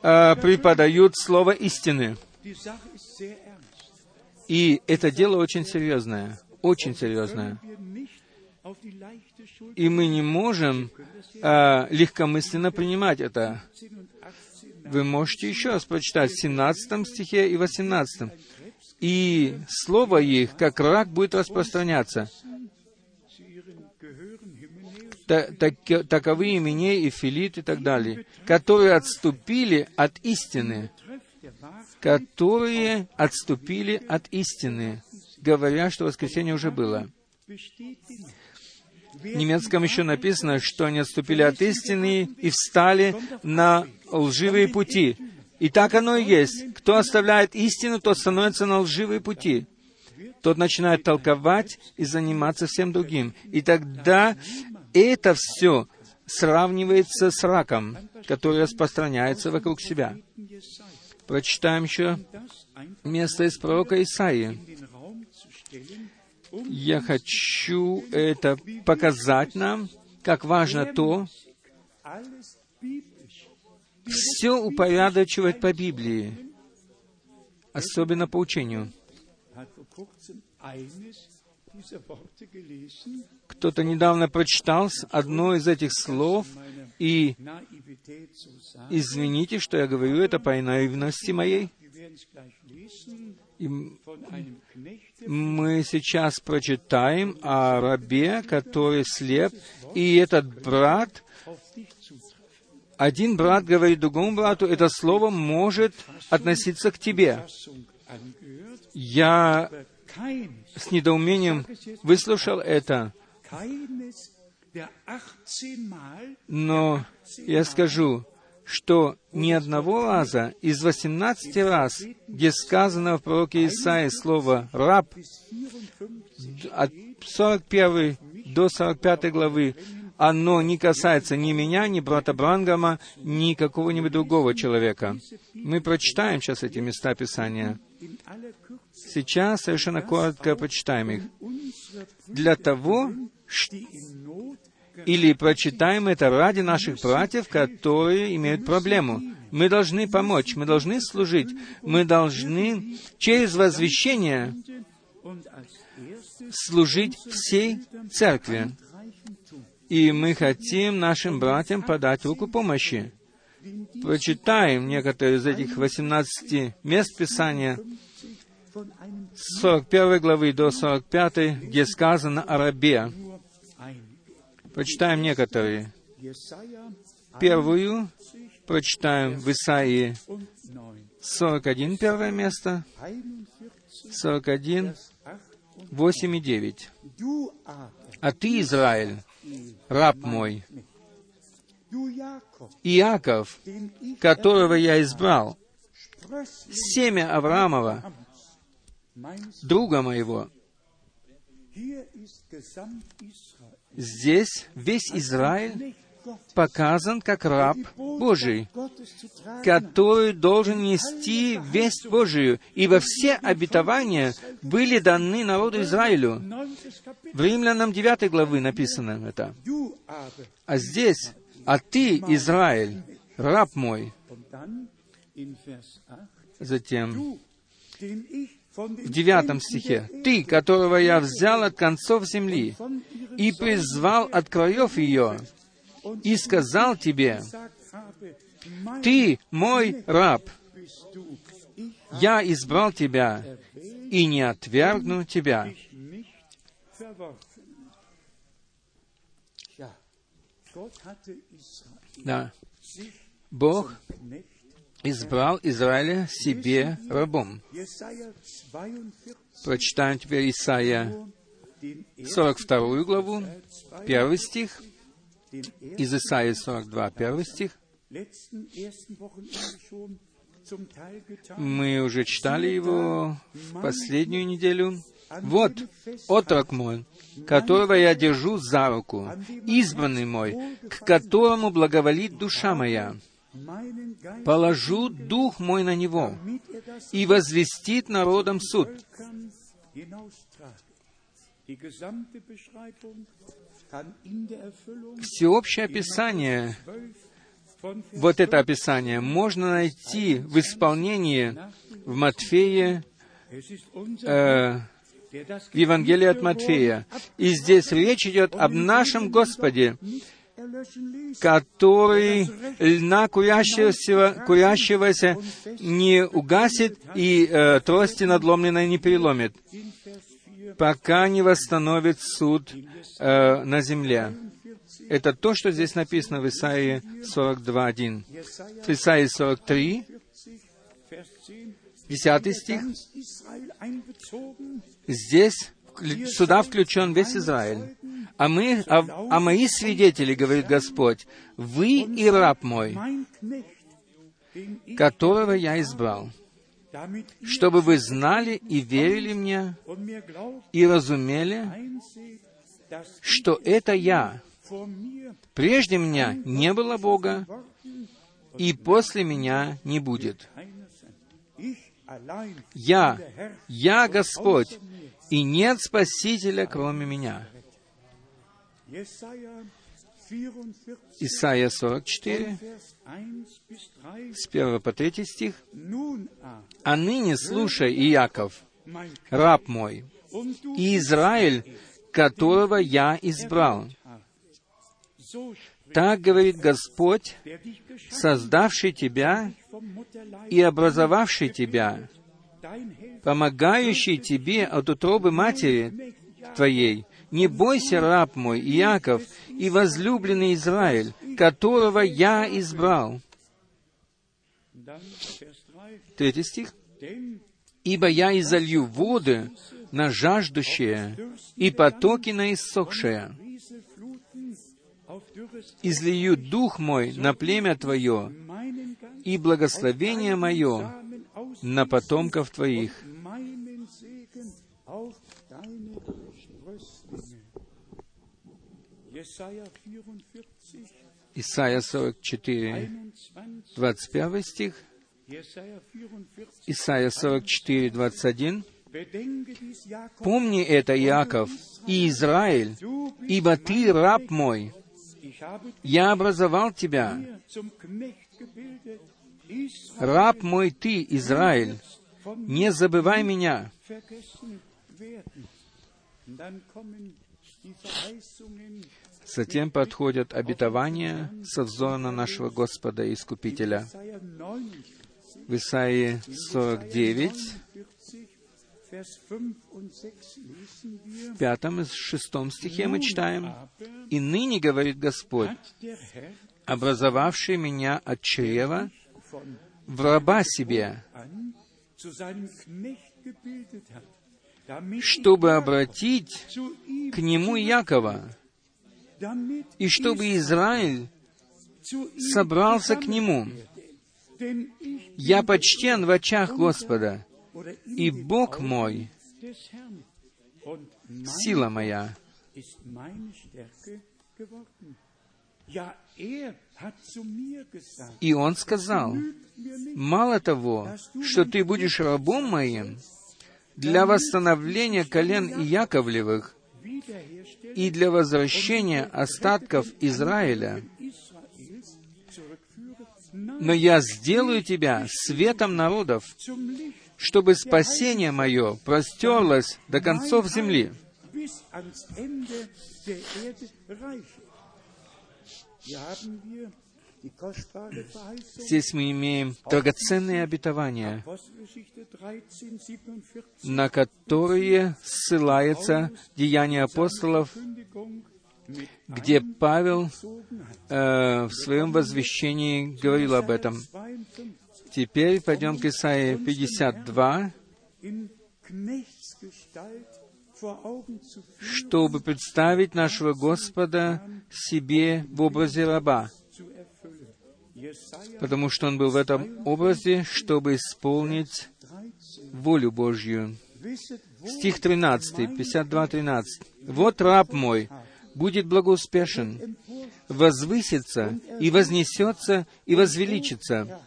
э, преподают слово истины. И это дело очень серьезное, очень серьезное. И мы не можем э, легкомысленно принимать это. 17 und 18 Вы можете еще раз прочитать в 17 стихе и 18. «И слово их, как рак, будет распространяться. Zu ihren Gehören Hymenäus Та- таки- таковы Именей и так далее, которые отступили от истины, которые отступили от истины, говоря, что воскресенье уже было. В немецком еще написано, что они отступили от истины и встали на лживые пути. И так оно и есть. Кто оставляет истину, тот становится на лживые пути. Тот начинает толковать и заниматься всем другим. И тогда это все сравнивается с раком, который распространяется вокруг себя. Прочитаем еще место из пророка Исаии. Я хочу это показать нам, как важно то, все упорядочивать по Библии, особенно по учению. Кто-то недавно прочитал одно из этих слов, и извините, что я говорю это по наивности моей. И мы сейчас прочитаем о рабе, который слеп, и этот брат, один брат говорит другому брату, это слово может относиться к тебе. Я с недоумением выслушал это, keines der 18 Mal но я скажу, что ни одного раза из 18 раз, где сказано в пророке Исаии слово «раб», bis 54 от 41 до 45 главы, оно не касается ни меня, ни брата Брангама, ни какого-нибудь другого человека. Мы прочитаем сейчас эти места Писания. Сейчас совершенно коротко прочитаем их. Для того, или прочитаем это ради наших братьев, которые имеют проблему. Мы должны помочь, мы должны служить, мы должны через возвещение служить всей церкви. И мы хотим нашим братьям подать руку помощи. Прочитаем некоторые из этих 18 мест Писания 41 главы до 45, где сказано о рабе. Прочитаем некоторые. Первую прочитаем в Исаии und 9. 41, первое место, 41, 41, Vers 8. 8 и 9. Du aber, «А ты, Израиль, раб мой, Иаков, которого я избрал, семя Авраамова, друга моего». Здесь весь Израиль показан как раб Божий, который должен нести весть Божию, ибо все обетования были даны народу Израилю. В Римлянам 9 главы написано это. А здесь, «А ты, Израиль, раб мой». und dann in Vers 8, Затем в девятом стихе, «Ты, которого я взял от концов земли и призвал от краев ее, и сказал тебе, «Ты мой раб, я избрал тебя и не отвергну тебя». Да, Бог. Избрал Израиля себе рабом. Jesaja 42, Прочитаем теперь Исаия den ersten 42 главу, Vers 2, первый стих, den ersten, из Исаии 42, первый стих. Мы уже читали его в последнюю неделю. «Вот, отрок мой, которого я держу за руку, избранный мой, к которому благоволит душа моя. Положу дух мой на него, и возвестит народам суд». Всеобщее описание 12 вот это описание можно найти в исполнении в Матфея, э, в Евангелии от Матфея. И здесь речь идет об нашем Господе, который льна курящегося, курящегося не угасит и э, трости надломленной не переломит, пока не восстановит суд э, на земле. Это то, что здесь написано в Исаии 42.1. В Исаии 43, 10 стих, здесь сюда включен весь Израиль. А мы, а, а мои свидетели, говорит Господь, вы и раб мой, которого я избрал, чтобы вы знали и верили мне, и разумели, что это я. Прежде меня не было Бога, и после меня не будет. Я, я Господь, и нет Спасителя, кроме меня. Исайя 44, с 1 по 3 стих. «А ныне слушай, Иаков, раб мой, и Израиль, которого я избрал. Так говорит Господь, создавший тебя и образовавший тебя, помогающий тебе от утробы матери твоей. Не бойся, раб мой, Иаков, и возлюбленный Израиль, которого я избрал. Третий стих. «Ибо я изолью воды на жаждущее и потоки на иссохшее. Излию дух мой на племя твое, и благословение мое на потомков твоих. Исайя 44, 21 стих, Исайя 44, 21. «Помни это, Иаков, и Израиль, ибо ты раб мой. Я образовал тебя. Раб мой ты, Израиль, не забывай меня». Затем подходят обетования со взора на нашего Господа и Искупителя. В Исаии 49, в пятом и шестом стихе мы читаем, «И ныне, — говорит Господь, — образовавший меня от чрева в раба себе, чтобы обратить к нему Якова, и чтобы Израиль собрался к нему. Я почтен в очах Господа, и Бог мой — сила моя. И он сказал, «Мало того, что ты будешь рабом моим для восстановления колен Яковлевых и для возвращения остатков Израиля, но я сделаю тебя светом народов, чтобы спасение мое простерлось до концов земли. Здесь мы имеем драгоценные обетования, на которые ссылается Деяние апостолов, где Павел э, в своем возвещении говорил об этом. Теперь пойдем к Исаии 52, чтобы представить нашего Господа себе в образе раба, потому что он был в этом образе, чтобы исполнить волю Божью. Стих 13, 52, 13. «Вот раб мой будет благоуспешен, возвысится и вознесется и возвеличится».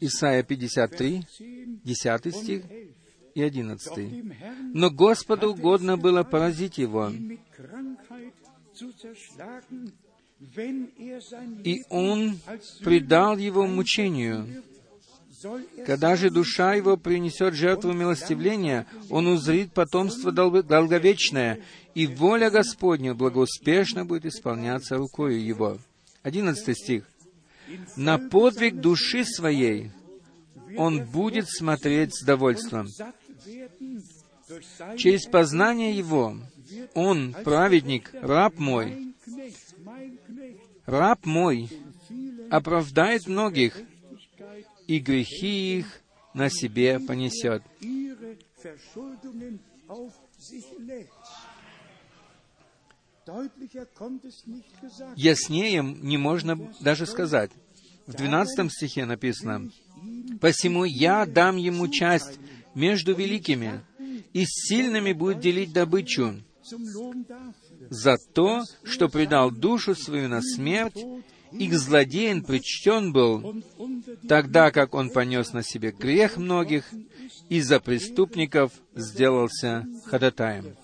Исайя 53, 10 стих и 11. «Но Господу угодно было поразить его, и он предал его мучению. Когда же душа его принесет жертву милостивления, он узрит потомство дол- долговечное, и воля Господня благоуспешно будет исполняться рукою его. Одиннадцатый стих. На подвиг души своей он будет смотреть с довольством. Через познание его он, праведник, раб мой, раб мой, оправдает многих, и грехи их на себе понесет. Яснее не можно даже сказать. В 12 стихе написано, «Посему я дам ему часть между великими, и с сильными будет делить добычу за то, что предал душу свою на смерть, и к злодеям причтен был, тогда как он понес на себе грех многих, и за преступников сделался ходатаем.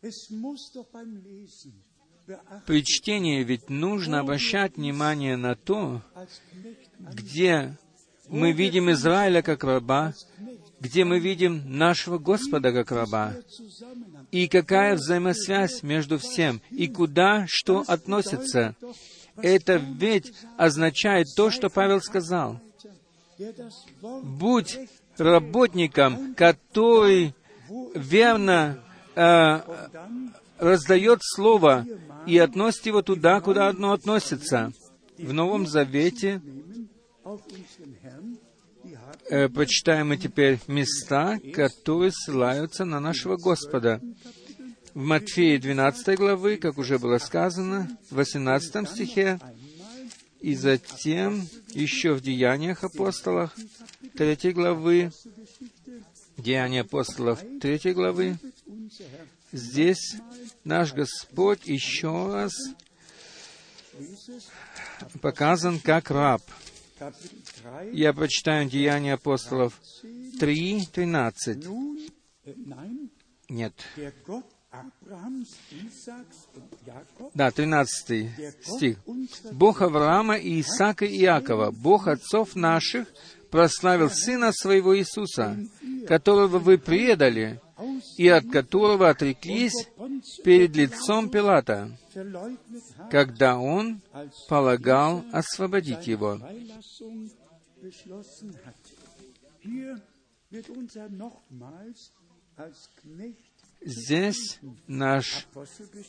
Es muss doch beim Lesen При чтении ведь нужно обращать внимание на то, где мы видим Израиля как раба, где мы видим нашего Господа как раба, и какая взаимосвязь между всем, и куда что относится. Это ведь означает то, что Павел сказал. Будь работником, который верно э, раздает Слово и относит его туда, куда оно относится. В Новом Завете э, прочитаем мы теперь места, которые ссылаются на нашего Господа. В Матфея 12 главы, как уже было сказано, в 18 стихе, и затем еще в Деяниях апостолах 3 главы, Деяния апостолов 3 главы, здесь наш Господь еще раз показан как раб. Я прочитаю Деяния апостолов 3, 13. Нет. Да, 13 стих. «Бог Авраама и Исаака и Иакова, Бог отцов наших, прославил Сына Своего Иисуса, которого вы предали, и от которого отреклись перед лицом Пилата, когда он полагал освободить его. Здесь наш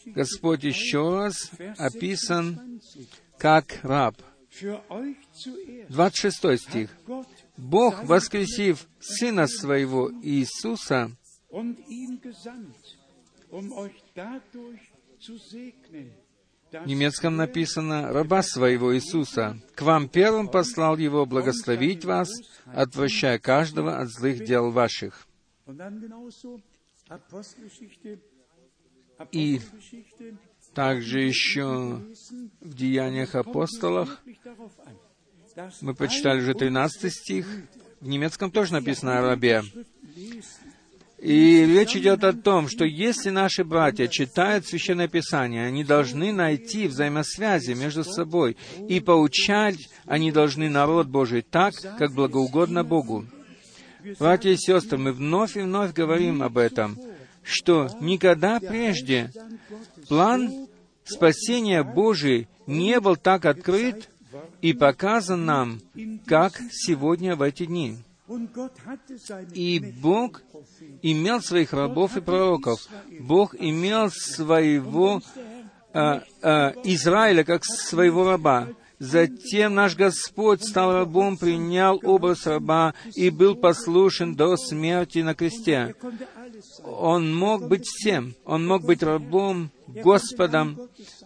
Господь еще раз описан как раб. 26 стих. «Бог, воскресив Сына Своего Иисуса, в немецком написано «раба своего Иисуса». «К вам первым послал Его благословить вас, отвращая каждого от злых дел ваших». И также еще в Деяниях апостолах мы почитали уже 13 стих. В немецком тоже написано о рабе. И речь идет о том, что если наши братья читают Священное Писание, они должны найти взаимосвязи между собой, и поучать они должны народ Божий так, как благоугодно Богу. Братья и сестры, мы вновь и вновь говорим об этом, что никогда прежде план спасения Божий не был так открыт и показан нам, как сегодня в эти дни. И Бог имел своих рабов и пророков. Бог имел своего а, а, Израиля как своего раба. Затем наш Господь стал рабом, принял образ раба и был послушен до смерти на кресте. Он мог быть всем. Он мог быть рабом, Господом,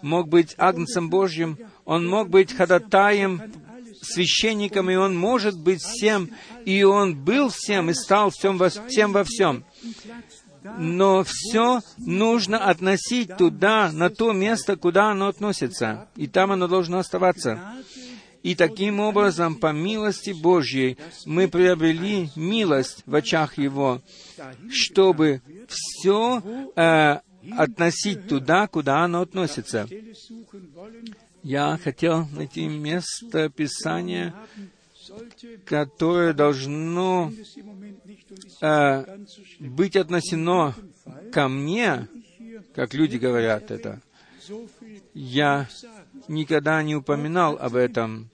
мог быть Агнцем Божьим, он мог быть ходатаем, священником, и он может быть всем, и он был всем и стал всем во, всем во всем. Но все нужно относить туда, на то место, куда оно относится. И там оно должно оставаться. И таким образом, по милости Божьей, мы приобрели милость в очах Его, чтобы все э, относить туда, куда оно относится. Я хотел найти место Писания, которое должно э, быть относено ко мне, как люди говорят это. Я никогда не упоминал об этом.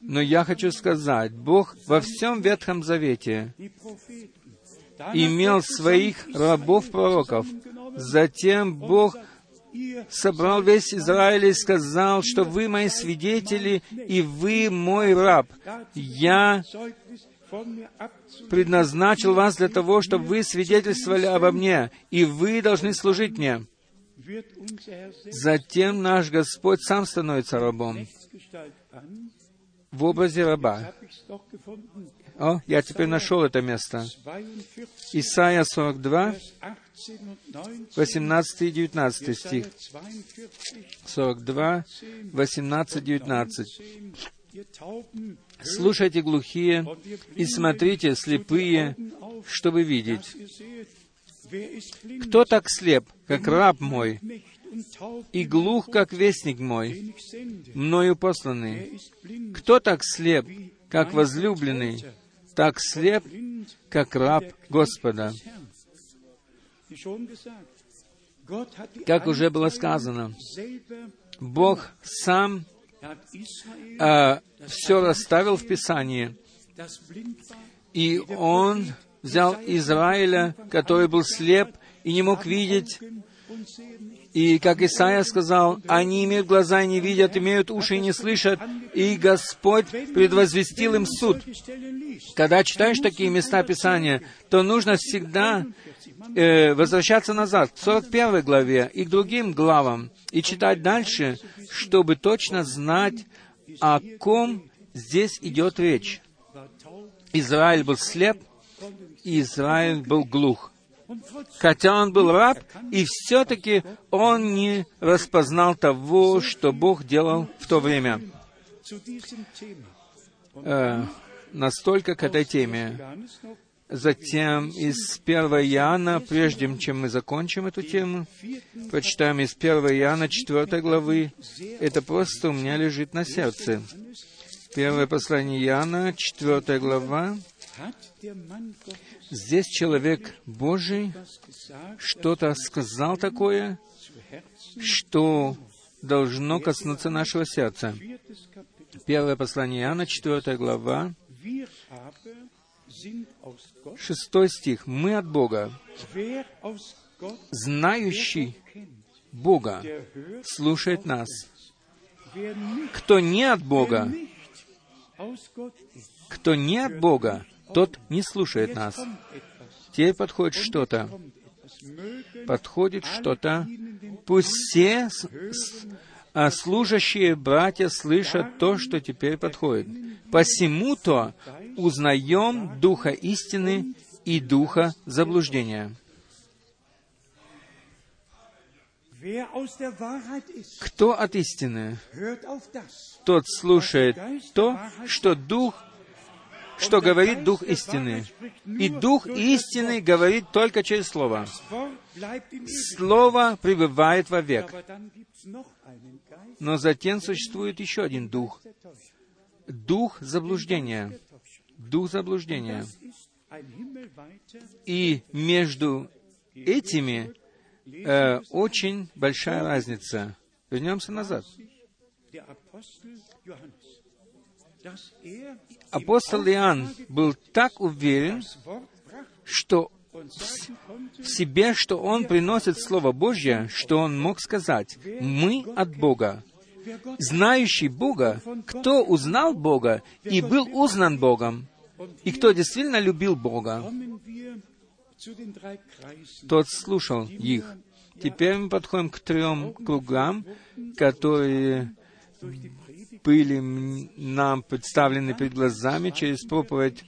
Но я хочу сказать, Бог во всем Ветхом Завете имел своих рабов-пророков. Затем Бог собрал весь Израиль и сказал, что вы мои свидетели, и вы мой раб. Я предназначил вас для того, чтобы вы свидетельствовали обо мне, и вы должны служить мне. Затем наш Господь сам становится рабом в образе раба. О, я теперь нашел это место. Исайя 42, 18 и 19 стих. 42, 18, 19. «Слушайте, глухие, и смотрите, слепые, чтобы видеть. Кто так слеп, как раб мой, и глух, как вестник мой, мною посланный? Кто так слеп, как возлюбленный, так слеп, как раб Господа?» Как уже было сказано, Бог сам э, все расставил в Писании, и Он взял Израиля, который был слеп и не мог видеть, и, как Исаия сказал, они имеют глаза и не видят, имеют уши и не слышат, и Господь предвозвестил им суд. Когда читаешь такие места Писания, то нужно всегда э, возвращаться назад, к 41 главе и к другим главам, и читать дальше, чтобы точно знать, о ком здесь идет речь. Израиль был слеп, и Израиль был глух. Хотя он был раб, и все-таки он не распознал того, что Бог делал в то время. Э, настолько к этой теме. Затем из 1 Иоанна, прежде чем мы закончим эту тему, прочитаем из 1 Иоанна 4 главы. Это просто у меня лежит на сердце. Первое послание Иоанна, 4 глава. Здесь человек Божий что-то сказал такое, что должно коснуться нашего сердца. Первое послание Иоанна, 4 глава, Шестой стих. «Мы от Бога. Знающий Бога слушает нас. Кто не от Бога, кто не от Бога, тот не слушает нас. Теперь подходит что-то. Подходит что-то. Пусть все а служащие братья слышат то, что теперь подходит. Посему-то узнаем Духа истины и Духа заблуждения. Кто от истины? Тот слушает то, что Дух что говорит Дух истины. И Дух истины говорит только через Слово. Слово пребывает вовек. Но затем существует еще один Дух. Дух заблуждения. Дух заблуждения. И между этими э, очень большая разница. Вернемся назад. Апостол Иоанн был так уверен, что в себе, что он приносит Слово Божье, что он мог сказать, «Мы от Бога». Знающий Бога, кто узнал Бога и был узнан Богом, и кто действительно любил Бога, тот слушал их. Теперь мы подходим к трем кругам, которые были нам представлены перед глазами через проповедь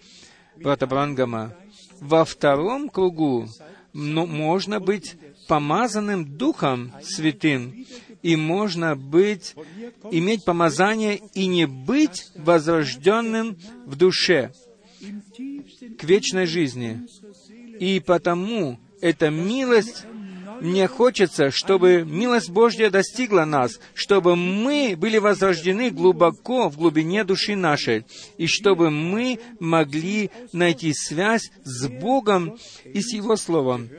брата Брангама. Во втором кругу но можно быть помазанным Духом Святым и можно быть, иметь помазание и не быть возрожденным в душе к вечной жизни. И потому эта милость мне хочется, чтобы милость Божья достигла нас, чтобы мы были возрождены глубоко в глубине души нашей, и чтобы мы могли найти связь с Богом и с Его Словом.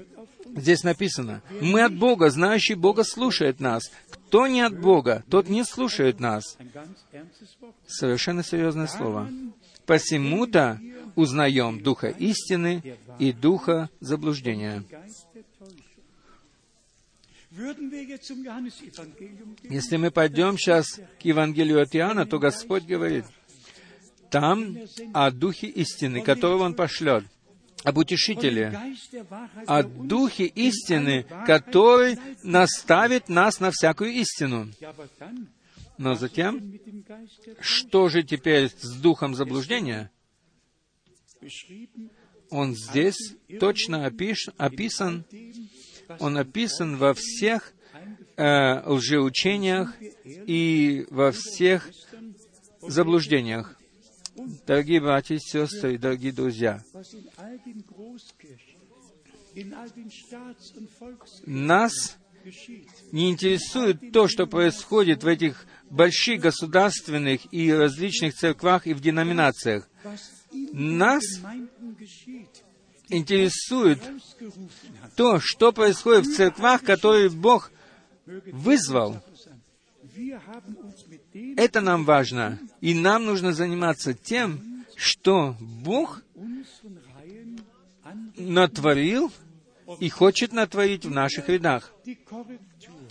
Здесь написано, мы от Бога, знающий Бога слушает нас. Кто не от Бога, тот не слушает нас. Совершенно серьезное слово. Посему-то узнаем Духа истины и Духа заблуждения. Если мы пойдем сейчас к Евангелию от Иоанна, то Господь говорит, там о Духе истины, которого Он пошлет, об утешителе, о Духе истины, который наставит нас на всякую истину. Но затем, что же теперь с Духом заблуждения? Он здесь точно опиш, описан он описан во всех э, лжеучениях и во всех заблуждениях. Дорогие братья и сестры, дорогие друзья, нас не интересует то, что происходит в этих больших государственных и различных церквах и в деноминациях. Нас интересует то, что происходит в церквах, которые Бог вызвал. Это нам важно. И нам нужно заниматься тем, что Бог натворил и хочет натворить в наших рядах.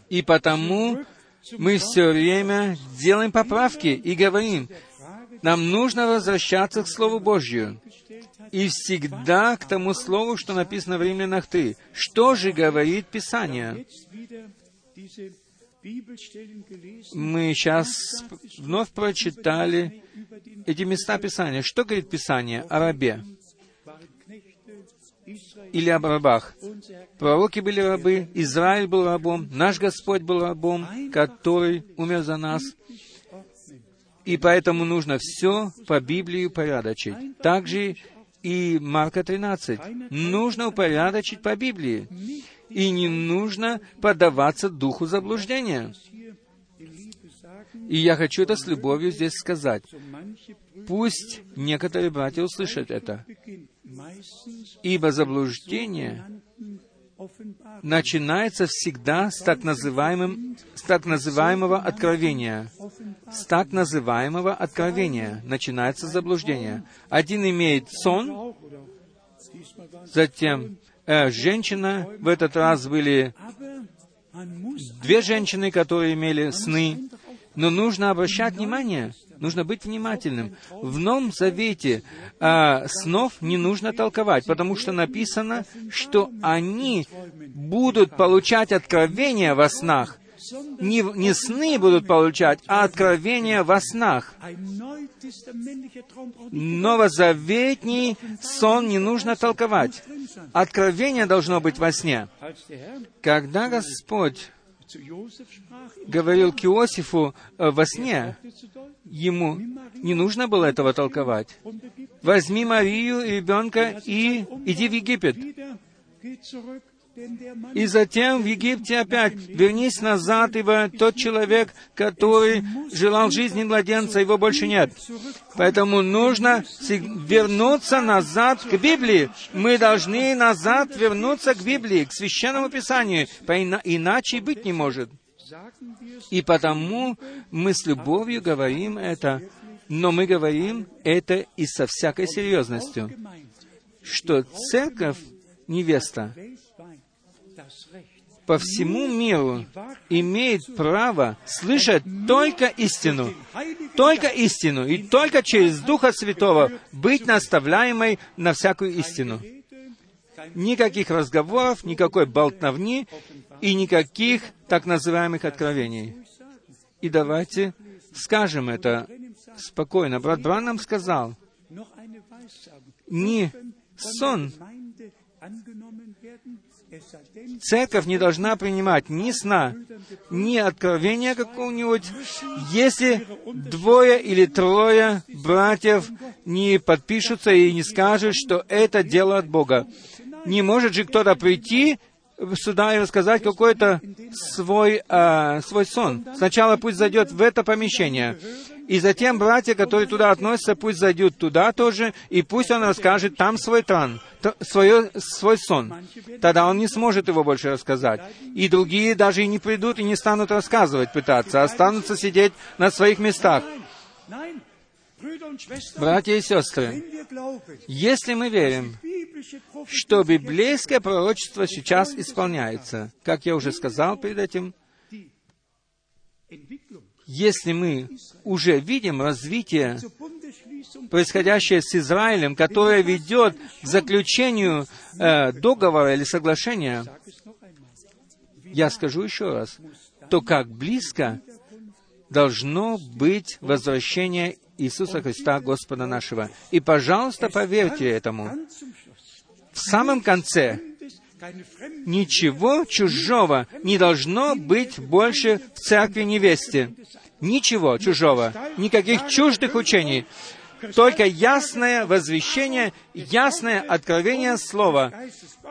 И потому мы все время делаем поправки и говорим, нам нужно возвращаться к Слову Божью и всегда к тому слову, что написано в Римлянах 3. Что же говорит Писание? Мы сейчас вновь прочитали эти места Писания. Что говорит Писание о рабе? Или об рабах? Пророки были рабы, Израиль был рабом, наш Господь был рабом, который умер за нас. И поэтому нужно все по Библии упорядочить. Также и Марка 13. Нужно упорядочить по Библии. И не нужно поддаваться духу заблуждения. И я хочу это с любовью здесь сказать. Пусть некоторые братья услышат это. Ибо заблуждение начинается всегда с так, называемым, с так называемого откровения. С так называемого откровения начинается заблуждение. Один имеет сон, затем э, женщина, в этот раз были две женщины, которые имели сны, но нужно обращать внимание — Нужно быть внимательным. В Новом Завете а, снов не нужно толковать, потому что написано, что они будут получать откровения во снах. Не, не сны будут получать, а откровения во снах. Новозаветний сон не нужно толковать. Откровение должно быть во сне. Когда Господь говорил к Иосифу э, во сне, ему не нужно было этого толковать. Возьми Марию и ребенка и иди в Египет. И затем в Египте опять вернись назад, ибо тот человек, который желал жизни младенца, его больше нет. Поэтому нужно вернуться назад к Библии. Мы должны назад вернуться к Библии, к Священному Писанию, иначе быть не может. И потому мы с любовью говорим это, но мы говорим это и со всякой серьезностью, что церковь, невеста, по всему миру имеет право слышать только истину, только истину, и только через Духа Святого быть наставляемой на всякую истину. Никаких разговоров, никакой болтовни и никаких так называемых откровений. И давайте скажем это спокойно. Брат Бранам сказал, не сон Церковь не должна принимать ни сна, ни откровения какого-нибудь, если двое или трое братьев не подпишутся и не скажут, что это дело от Бога. Не может же кто-то прийти сюда и рассказать какой-то свой, э, свой сон. Сначала пусть зайдет в это помещение, и затем братья, которые туда относятся, пусть зайдут туда тоже, и пусть он расскажет там свой тран, свой, свой сон. Тогда он не сможет его больше рассказать. И другие даже и не придут и не станут рассказывать, пытаться, а останутся сидеть на своих местах. Братья и сестры, если мы верим, что библейское пророчество сейчас исполняется, как я уже сказал перед этим, если мы уже видим развитие, происходящее с Израилем, которое ведет к заключению э, договора или соглашения, я скажу еще раз, то как близко должно быть возвращение Иисуса Христа, Господа нашего. И, пожалуйста, поверьте этому. В самом конце ничего чужого не должно быть больше в церкви невесте. Ничего чужого, никаких чуждых учений. Только ясное возвещение, ясное откровение Слова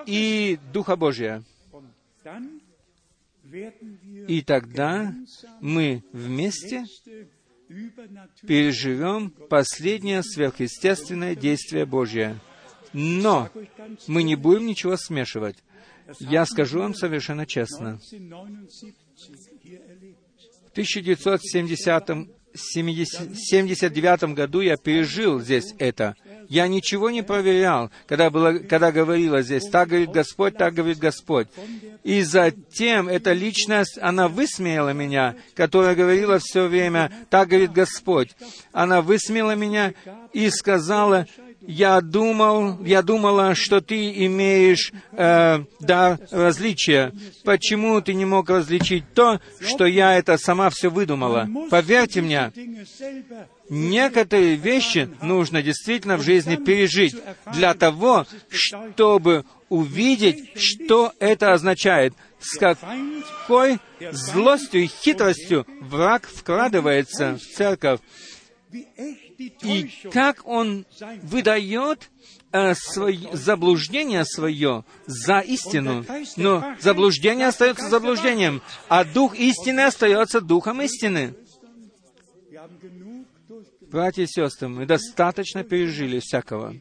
и Духа Божия. И тогда мы вместе переживем последнее сверхъестественное действие Божье. Но мы не будем ничего смешивать. Я скажу вам совершенно честно. В 1979 году я пережил здесь это. Я ничего не проверял, когда, было, когда говорила здесь, так говорит Господь, так говорит Господь. И затем эта личность, она высмеяла меня, которая говорила все время, так говорит Господь. Она высмеяла меня и сказала, я думал, я думала, что ты имеешь э, дар различия. Почему ты не мог различить то, что я это сама все выдумала? Поверьте мне, некоторые вещи нужно действительно в жизни пережить для того, чтобы увидеть, что это означает, с какой злостью и хитростью враг вкрадывается в церковь и как он выдает э, свое, заблуждение свое за истину. Но заблуждение остается заблуждением, а дух истины остается духом истины. Братья и сестры, мы достаточно пережили всякого.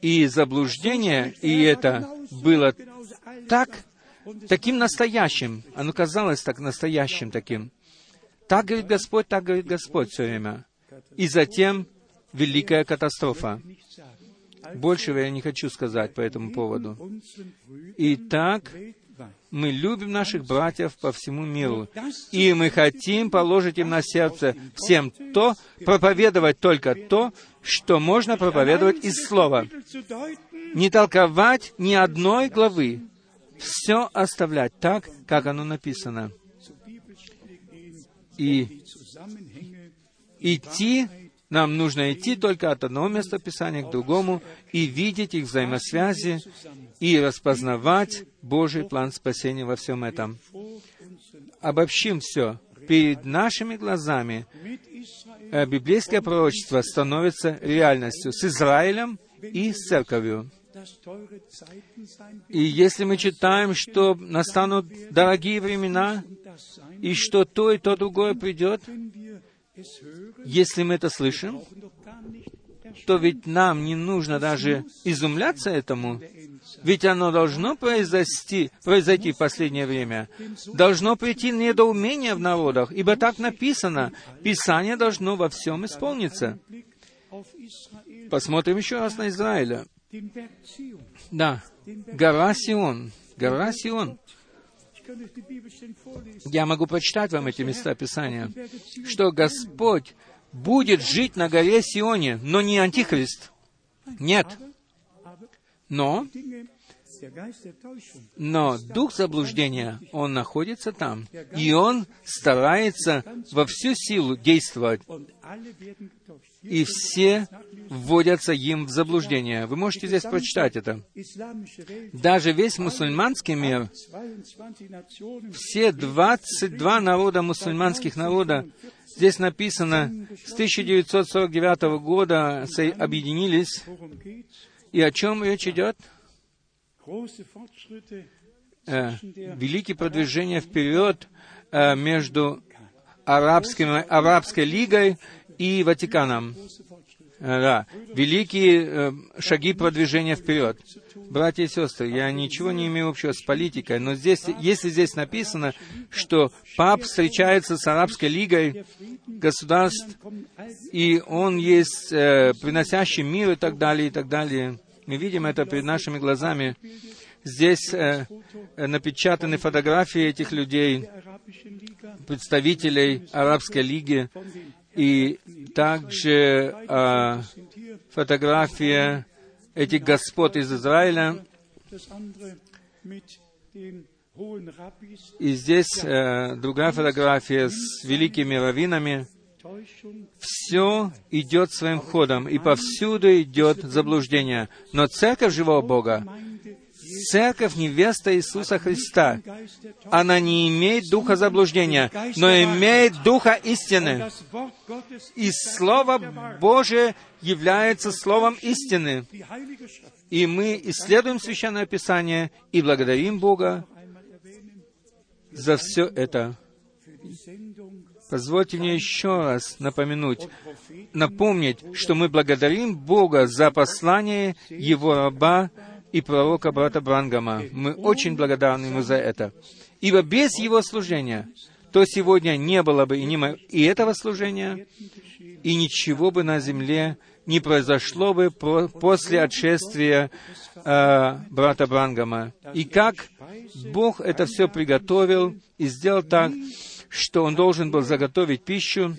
И заблуждение, и это было так, таким настоящим. Оно казалось так настоящим таким. Так говорит Господь, так говорит Господь все время. И затем великая катастрофа. Большего я не хочу сказать по этому поводу. Итак, мы любим наших братьев по всему миру, и мы хотим положить им на сердце всем то, проповедовать только то, что можно проповедовать из Слова. Не толковать ни одной главы. Все оставлять так, как оно написано и идти, нам нужно идти только от одного места Писания к другому и видеть их взаимосвязи и распознавать Божий план спасения во всем этом. Обобщим все. Перед нашими глазами э, библейское пророчество становится реальностью с Израилем и с церковью. И если мы читаем, что настанут дорогие времена, и что то и то другое придет, если мы это слышим, то ведь нам не нужно даже изумляться этому, ведь оно должно произойти, произойти в последнее время. Должно прийти недоумение в народах, ибо так написано, Писание должно во всем исполниться. Посмотрим еще раз на Израиля. Да, гора Сион, гора Сион. Я могу прочитать вам эти места Писания, что Господь будет жить на горе Сионе, но не Антихрист. Нет. Но Но дух заблуждения, он находится там, и он старается во всю силу действовать, и все вводятся им в заблуждение. Вы можете здесь прочитать это. Даже весь мусульманский мир, 22 Nationen, все 22 народа, мусульманских народа, здесь написано, с 1949 года объединились. И о чем речь идет? Э, великие продвижения вперед э, между арабским, Арабской лигой и Ватиканом. Э, Да, великие э, шаги продвижения вперед. Братья и сестры, я ничего не имею общего с политикой, но здесь, если здесь написано, что пап встречается с Арабской лигой государств, и он есть э, приносящий мир и так далее, и так далее. Мы видим это перед нашими глазами. Здесь э, напечатаны фотографии этих людей, представителей Арабской лиги, и также э, фотография этих господ из Израиля. И здесь э, другая фотография с великими раввинами. Все идет своим ходом, и повсюду идет заблуждение. Но церковь живого Бога, церковь невеста Иисуса Христа, она не имеет духа заблуждения, но имеет духа истины. И Слово. Божие является Словом истины. И мы исследуем Священное Писание и благодарим Бога за все это. Позвольте мне еще раз Propheten напомнить, что мы благодарим Бога за послание Его раба и пророка брата Брангама. Мы очень благодарны Ему за это. Ибо без Его служения, то сегодня не было бы и, мо- и этого служения, и ничего бы на земле не произошло бы про- после отшествия э, брата Брангама. И как Бог это все приготовил и сделал так, что Он должен был заготовить пищу,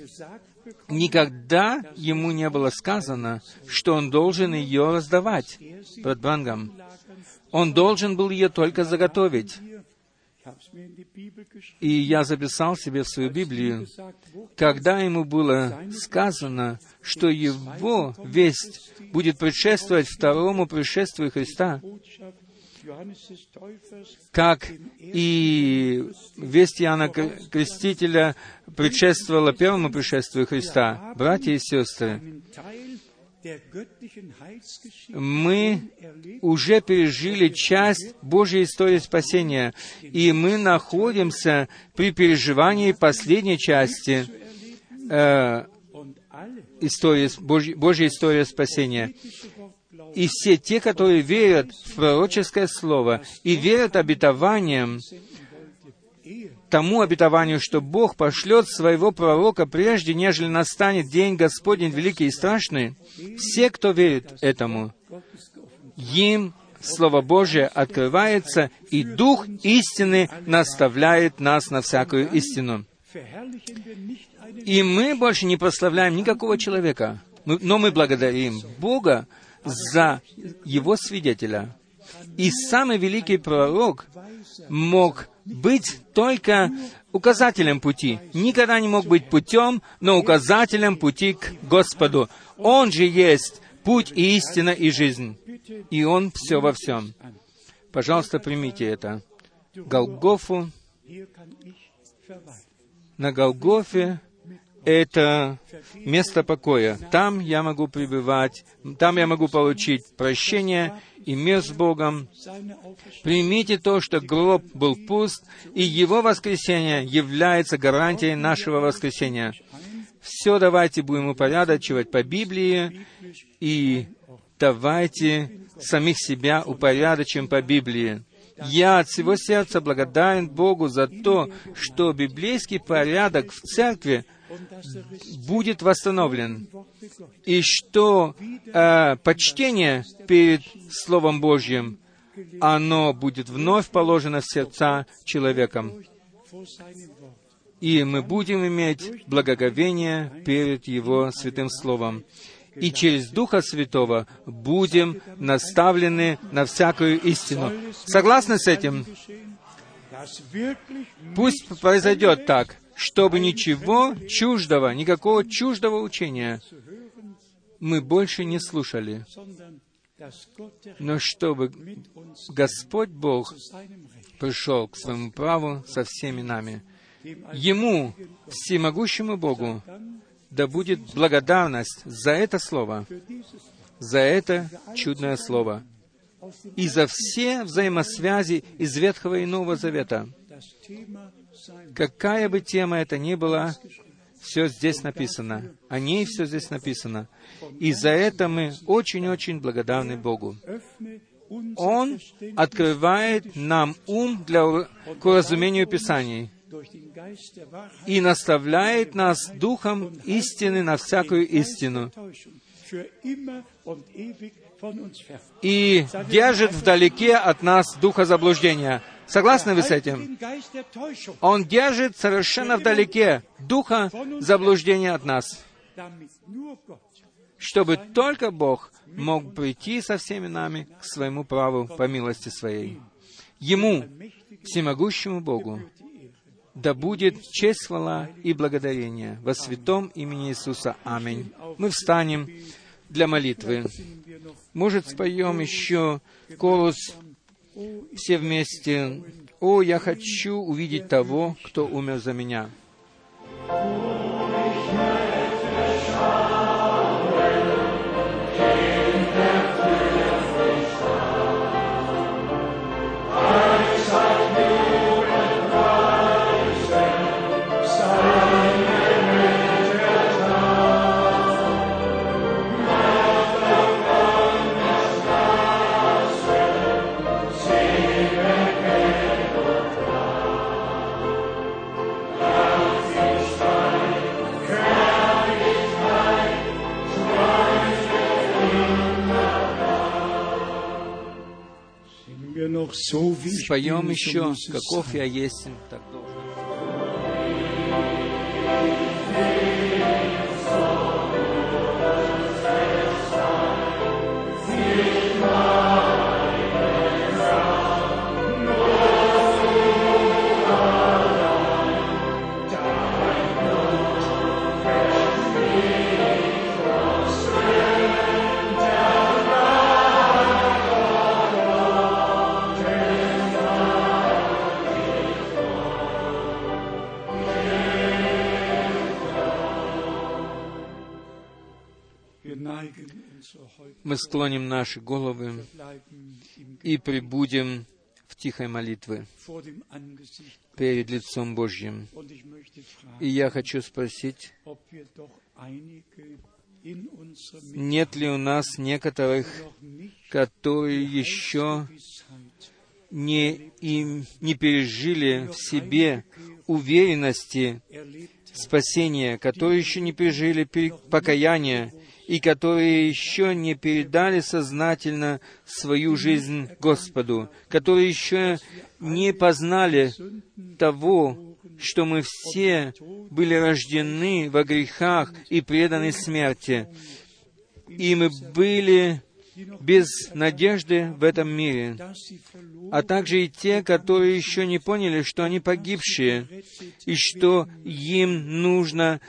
никогда ему не было сказано, что он должен ее раздавать, брат Брангам. Он должен был ее только заготовить. И я записал себе в свою Библию, когда ему было сказано, что его весть будет предшествовать второму пришествию Христа, как и весть Иоанна Кр- Крестителя предшествовала первому пришествию Христа. Братья и сестры, мы уже пережили часть Божьей истории спасения, и мы находимся при переживании последней части э, истории, Божьей, Божьей истории спасения. И все те, которые верят в пророческое слово и верят обетованиям, тому обетованию, что Бог пошлет своего пророка, прежде нежели настанет день Господень великий и страшный, все, кто верит этому, им Слово Божие открывается, и Дух истины наставляет нас на всякую истину. И мы больше не прославляем никакого человека, но мы благодарим Бога за Его свидетеля. И самый великий пророк мог быть только указателем пути. Никогда не мог быть путем, но указателем пути к Господу. Он же есть путь и истина и жизнь. И Он все во всем. Пожалуйста, примите это. Голгофу на Голгофе это место покоя. Там я могу пребывать, там я могу получить прощение и мир с Богом. Примите то, что гроб был пуст, и Его воскресение является гарантией нашего воскресения. Все давайте будем упорядочивать по Библии, и давайте самих себя упорядочим по Библии. Я от всего сердца благодарен Богу за то, что библейский порядок в церкви будет восстановлен, и что э, почтение перед Словом Божьим, оно будет вновь положено в сердца человеком, и мы будем иметь благоговение перед Его святым Словом. и через Духа Святого будем наставлены на всякую истину. Согласны с этим? Пусть произойдет так, чтобы ничего чуждого, никакого чуждого учения мы больше не слушали, но чтобы Господь Бог пришел к своему праву со всеми нами. Ему, всемогущему Богу, да будет благодарность за это слово, за это чудное слово и за все взаимосвязи из Ветхого и Нового Завета. Какая бы тема это ни была, все здесь написано. О ней все здесь написано. И за это мы очень-очень благодарны Богу. Он открывает нам ум для, к разумению Писаний и наставляет нас духом истины на всякую истину и держит вдалеке от нас духа заблуждения. Согласны вы с этим? Он держит совершенно вдалеке духа заблуждения от нас, чтобы только Бог мог прийти со всеми нами к своему праву по милости Своей. Ему, всемогущему Богу, да будет честь, хвала и благодарение во святом имени Иисуса. Аминь. Мы встанем для молитвы. Может, споем еще колос все вместе. «О, я хочу увидеть того, кто умер за меня». Споем еще, каков я есть, так должен. Склоним наши головы и прибудем в тихой молитве перед лицом Божьим. И я хочу спросить, нет ли у нас некоторых, которые еще не, им, не пережили в себе уверенности спасения, которые еще не пережили покаяния и которые еще не передали сознательно свою жизнь Господу, которые еще не познали того, что мы все были рождены во грехах и преданы смерти, и мы были без надежды в этом мире, а также и те, которые еще не поняли, что они погибшие, и что им нужно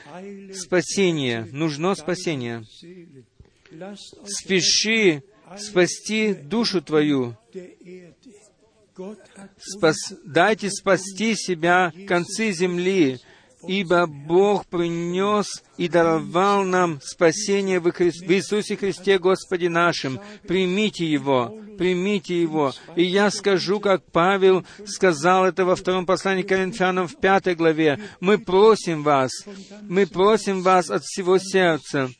спасение, нужно спасение. Спеши спасти душу твою. Спас, дайте спасти себя концы земли, ибо Бог принес и даровал нам спасение в, Хри... в Иисусе Христе Господе нашим. Примите Его, примите Его. И я скажу, как Павел сказал это во втором послании к Коринфянам в пятой главе. Мы просим вас, мы просим вас от всего сердца,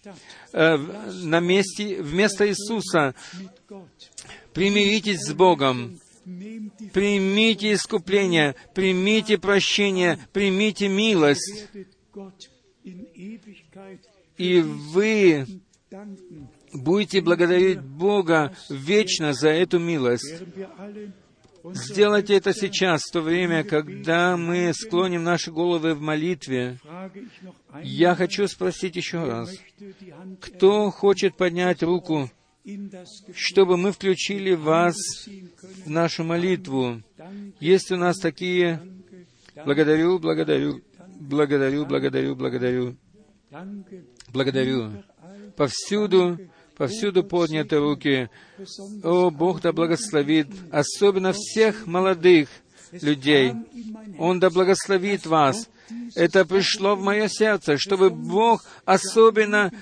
э, на месте, вместо Иисуса, примиритесь с Богом, Примите искупление, примите прощение, примите милость. И вы будете благодарить Бога вечно за эту милость. Сделайте это сейчас, в то время, когда мы склоним наши головы в молитве. Я хочу спросить еще раз, кто хочет поднять руку, чтобы мы включили вас в нашу молитву? Есть у нас такие... Благодарю, благодарю, благодарю, благодарю, благодарю, благодарю. Повсюду повсюду подняты руки. О, Бог да благословит, особенно всех молодых людей. Он да благословит вас. Это пришло в мое сердце, чтобы Бог особенно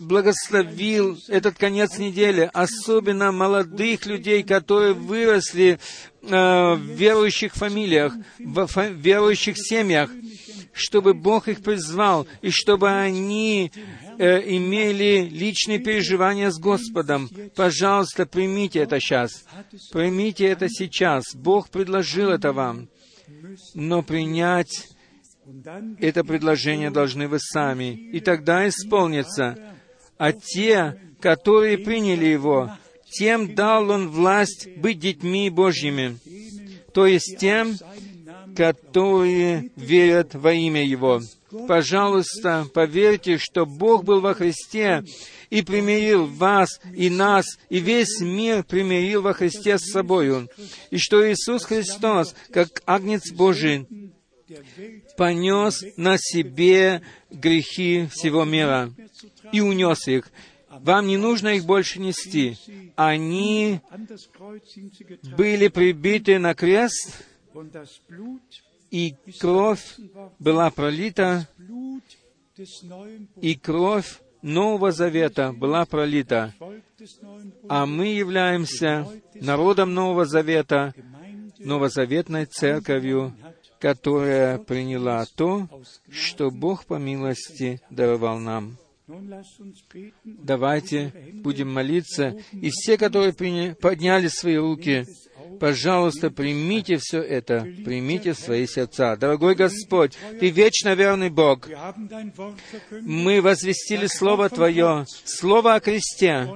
благословил этот конец недели, особенно молодых людей, которые выросли э, в верующих фамилиях, в фа- верующих семьях, чтобы Бог их призвал, и чтобы они э, имели личные переживания с Господом. Пожалуйста, примите это сейчас. Примите это сейчас. Бог предложил это вам. Но принять это предложение должны вы сами. И тогда исполнится. А те, которые приняли его, тем дал он власть быть детьми Божьими, то есть тем, которые верят во имя Его. Пожалуйста, поверьте, что Бог был во Христе и примирил вас и нас, и весь мир примирил во Христе с собою, и что Иисус Христос, как Агнец Божий, понес на себе грехи всего мира и унес их. Вам не нужно их больше нести. Они были прибиты на крест, и кровь была пролита, и кровь Нового Завета была пролита. А мы являемся народом Нового Завета, новозаветной церковью, которая приняла то, что Бог по милости даровал нам. Давайте будем молиться. И все, которые приня... подняли свои руки, пожалуйста, примите все это, примите свои сердца. Дорогой Господь, Ты вечно верный Бог. Мы возвестили Слово Твое, Слово о кресте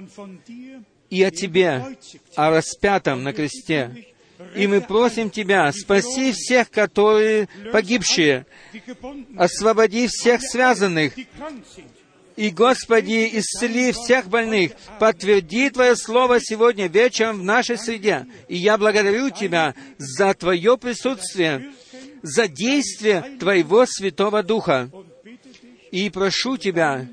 и о Тебе, о распятом на кресте. И мы просим Тебя, спаси всех, которые погибшие, освободи всех связанных, и, Господи, исцели всех больных. Подтверди Твое Слово сегодня вечером в нашей среде. И я благодарю Тебя за Твое присутствие, за действие Твоего Святого Духа. И прошу Тебя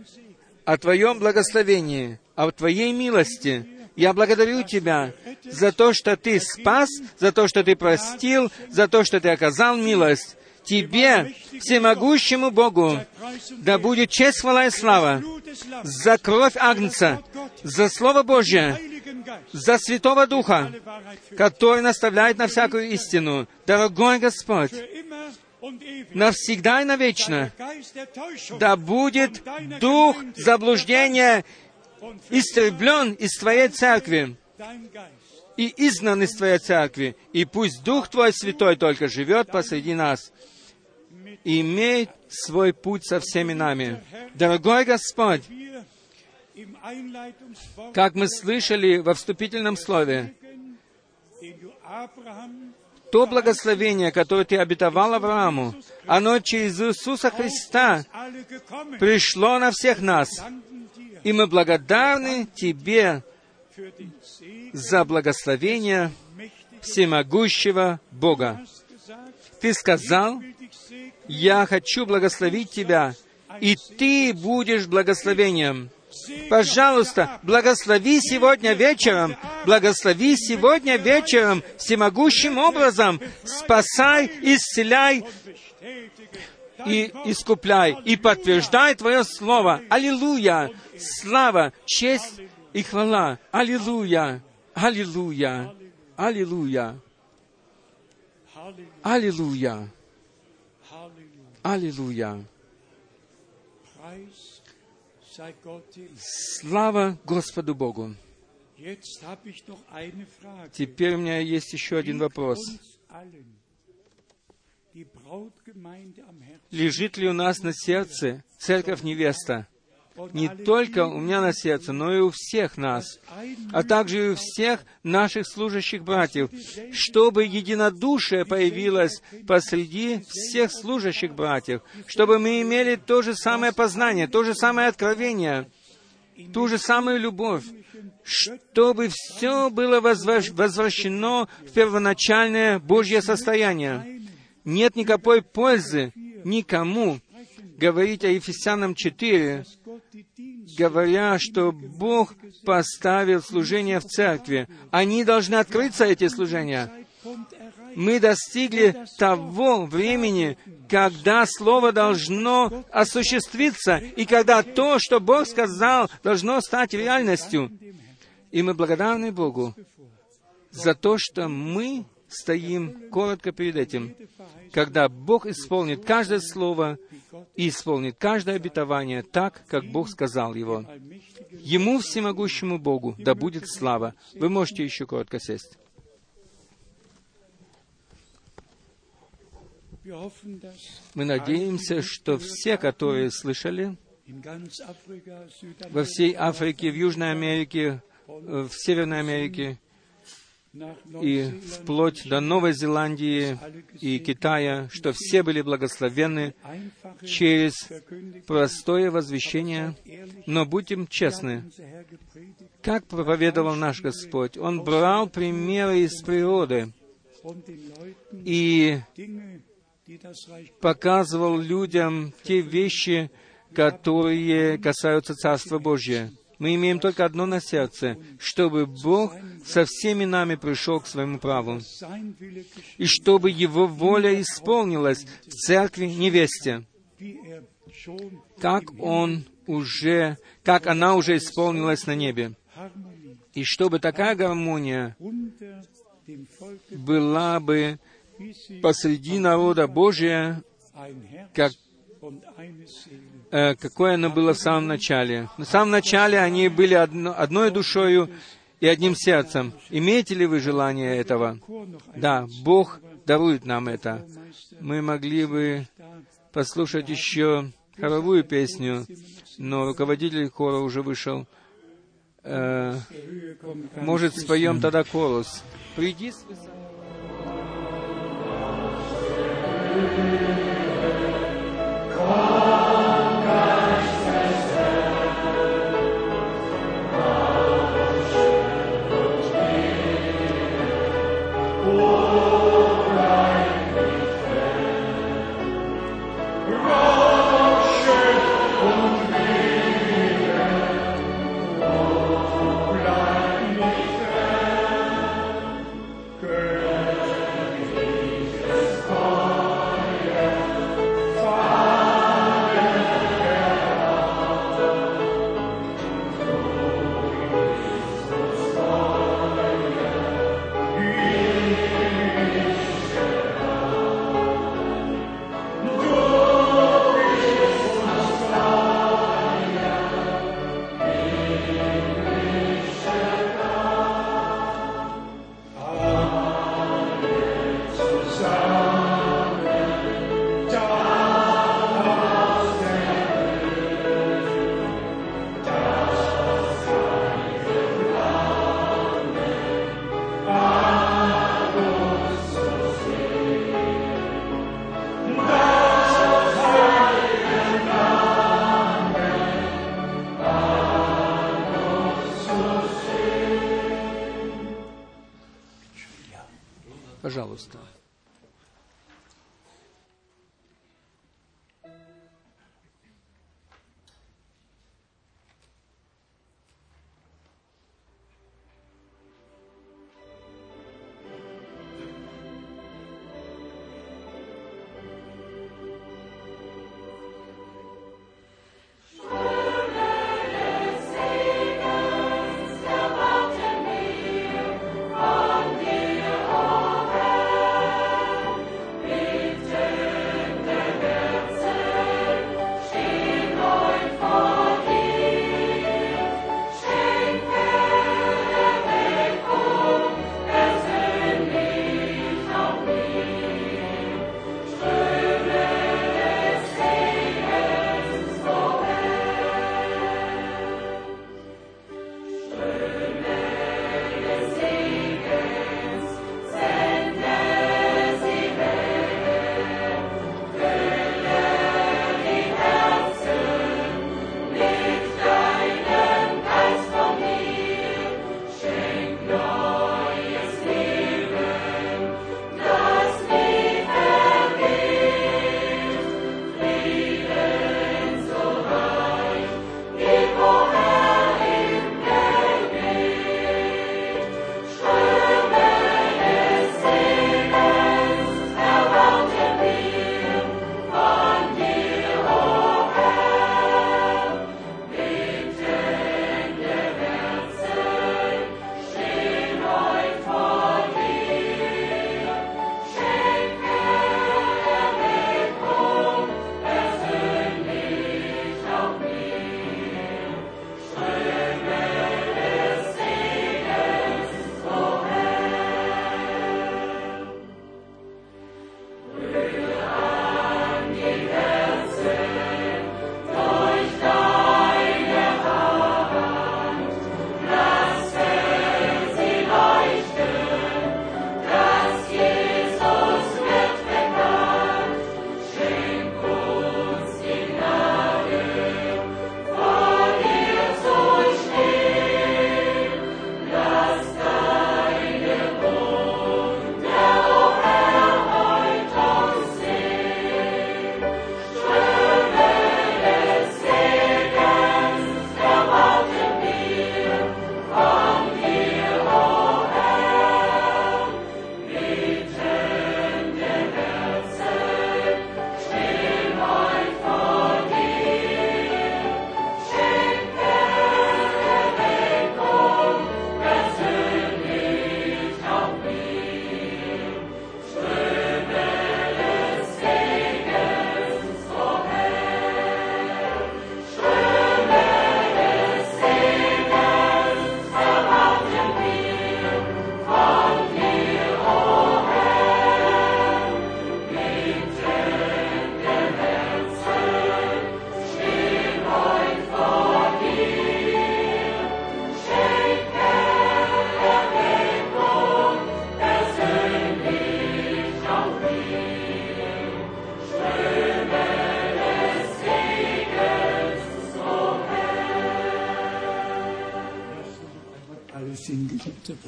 о Твоем благословении, о Твоей милости. Я благодарю Тебя за то, что Ты спас, за то, что Ты простил, за то, что Ты оказал милость. Тебе, всемогущему Богу, да будет честь, хвала и слава за кровь Агнца, за Слово Божье, за Святого Духа, который наставляет на всякую истину. Дорогой Господь, навсегда и навечно, да будет дух заблуждения истреблен из Твоей церкви и изгнан из Твоей церкви, и пусть Дух Твой Святой только живет посреди нас и имеет свой путь со всеми нами. Дорогой Господь, как мы слышали во вступительном слове, то благословение, которое Ты обетовал Аврааму, оно через Иисуса Христа пришло на всех нас. И мы благодарны Тебе за благословение всемогущего Бога. Ты сказал, «Я хочу благословить тебя, и ты будешь благословением». Пожалуйста, благослови сегодня вечером, благослови сегодня вечером всемогущим образом, спасай, исцеляй и искупляй, и подтверждай Твое Слово. Аллилуйя! Слава, честь и хвала. Аллилуйя! Аллилуйя! Аллилуйя! Аллилуйя! Аллилуйя! Слава Господу Богу! Теперь у меня есть еще один вопрос. Лежит ли у нас на сердце церковь невеста? Не только у меня на сердце, но и у всех нас, а также и у всех наших служащих братьев, чтобы единодушие появилось посреди всех служащих братьев, чтобы мы имели то же самое познание, то же самое откровение, ту же самую любовь, чтобы все было возвращено в первоначальное Божье состояние. Нет никакой пользы никому говорить о Ефесянам 4, говоря, что Бог поставил служение в церкви. Они должны открыться, эти служения. Мы достигли того времени, когда Слово должно осуществиться, и когда то, что Бог сказал, должно стать реальностью. И мы благодарны Богу за то, что мы стоим коротко перед этим, когда Бог исполнит каждое слово и исполнит каждое обетование так, как Бог сказал его. Ему, всемогущему Богу, да будет слава. Вы можете еще коротко сесть. Мы надеемся, что все, которые слышали во всей Африке, в Южной Америке, в Северной Америке, и вплоть до Новой Зеландии и Китая, что все были благословенны через простое возвещение. Но будем честны, как проповедовал наш Господь, Он брал примеры из природы и показывал людям те вещи, которые касаются Царства Божьего. Мы имеем только одно на сердце, чтобы Бог со всеми нами пришел к своему праву, и чтобы Его воля исполнилась в церкви невесте, как Он уже, как она уже исполнилась на небе. И чтобы такая гармония была бы посреди народа Божия, как какое оно было в самом начале. В самом начале они были одно, одной душою и одним сердцем. Имеете ли вы желание этого? Да, Бог дарует нам это. Мы могли бы послушать еще хоровую песню, но руководитель хора уже вышел. Э, может, споем тогда колос. Приди с высоты.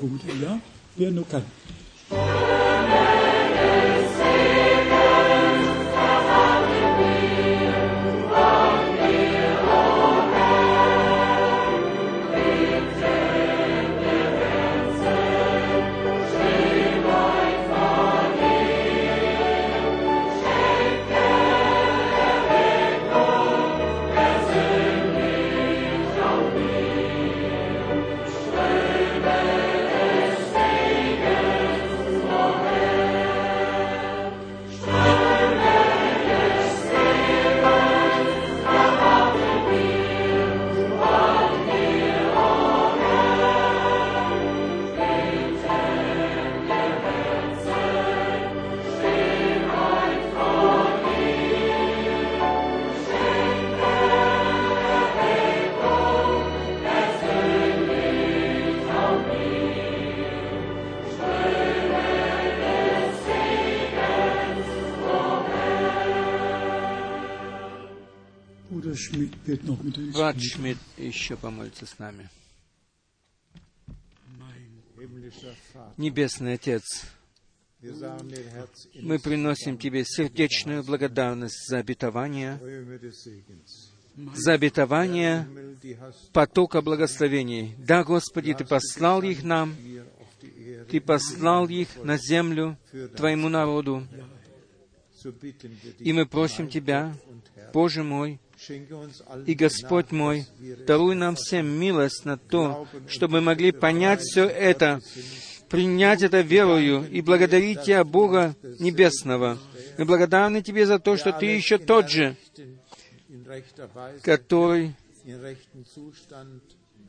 Der Bruder, ja? Wer nur kann. Брат. Шмидт еще помолится с нами. Небесный Отец, мы приносим Тебе сердечную благодарность за обетование, за обетование потока благословений. Да, Господи, Ты послал их нам. Ты послал их на землю Твоему народу. И мы просим Тебя, Боже мой и Господь мой, даруй нам всем милость на то, чтобы мы могли понять все это, принять это верою и благодарить Тебя, Бога Небесного. Мы благодарны Тебе за то, что Ты еще тот же, который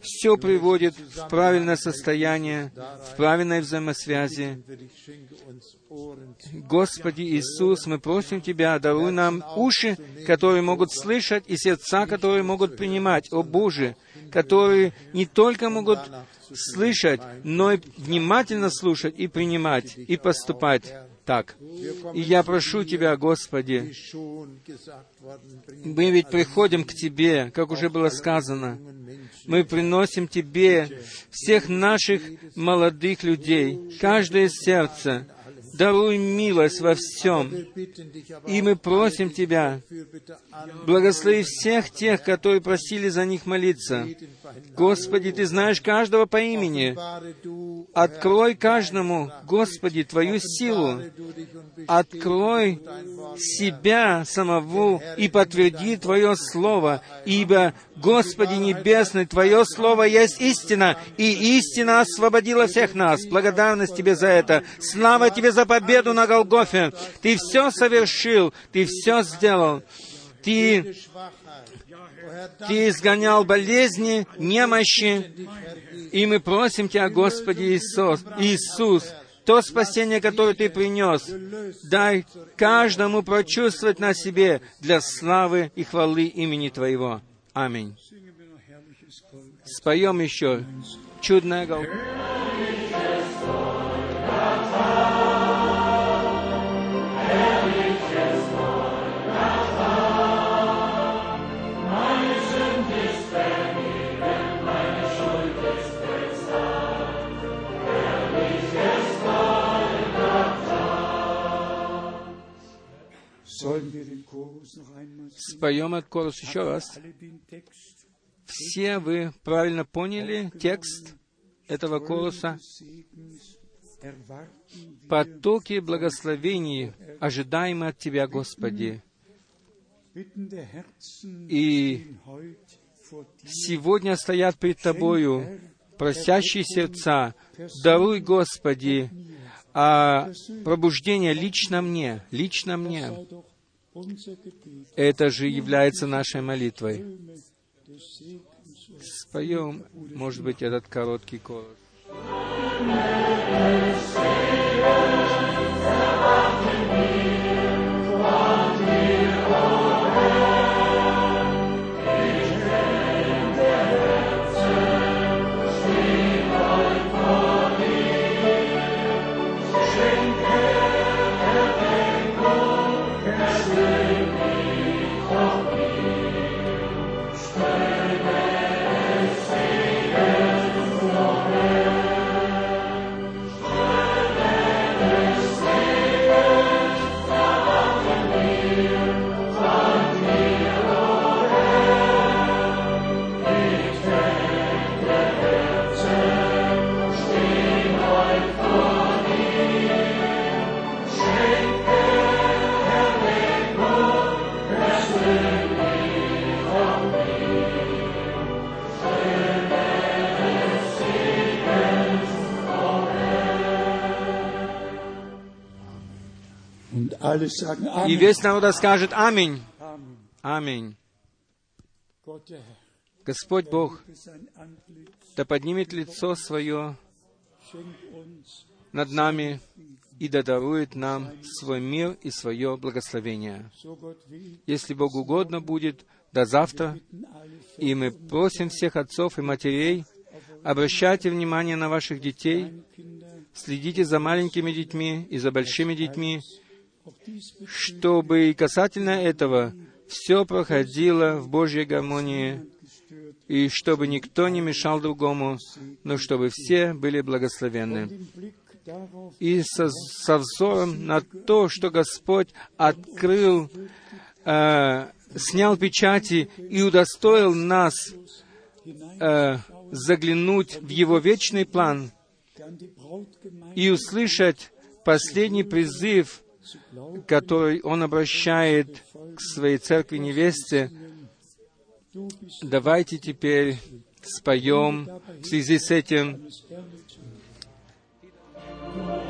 все приводит в правильное состояние, в правильной взаимосвязи. Господи Иисус, мы просим Тебя, даруй нам уши, которые могут слышать, и сердца, которые могут принимать, о Боже, которые не только могут слышать, но и внимательно слушать и принимать, и поступать так. И я прошу Тебя, Господи, мы ведь приходим к Тебе, как уже было сказано. Мы приносим Тебе всех наших молодых людей, каждое сердце. Даруй милость во всем. И мы просим Тебя, благослови всех тех, которые просили за них молиться. Господи, Ты знаешь каждого по имени. Открой каждому, Господи, Твою силу. Открой себя самого и подтверди Твое Слово, ибо, Господи Небесный, Твое Слово есть истина, и истина освободила всех нас. Благодарность Тебе за это. Слава Тебе за победу на Голгофе. Ты все совершил, Ты все сделал. Ты, Ты изгонял болезни, немощи, и мы просим Тебя, Господи Иисус, Иисус, то спасение, которое Ты принес, дай каждому прочувствовать на себе для славы и хвалы имени Твоего. Аминь. Споем еще чудное гол. Споем этот голос еще раз. Все вы правильно поняли текст этого wir Потоки благословений, ожидаемые от Тебя, Господи. И сегодня стоят пред Тобою просящие сердца. Даруй, Господи, а пробуждение лично мне, лично мне. Это же является нашей молитвой. Споем, может быть, этот короткий голос. И весь народ скажет «Аминь». Аминь. Господь Бог да поднимет лицо свое над нами и да дарует нам свой мир и свое благословение. Если Богу угодно будет, до завтра, и мы просим всех отцов и матерей, обращайте внимание на ваших детей, следите за маленькими детьми и за большими детьми, чтобы и касательно этого все проходило в Божьей гармонии, и чтобы никто не мешал другому, но чтобы все были благословенны. И со, со взором на то, что Господь открыл, э, снял печати и удостоил нас э, заглянуть в Его вечный план и услышать последний призыв, который он обращает к своей церкви невесте, давайте теперь споем в связи с этим. thank you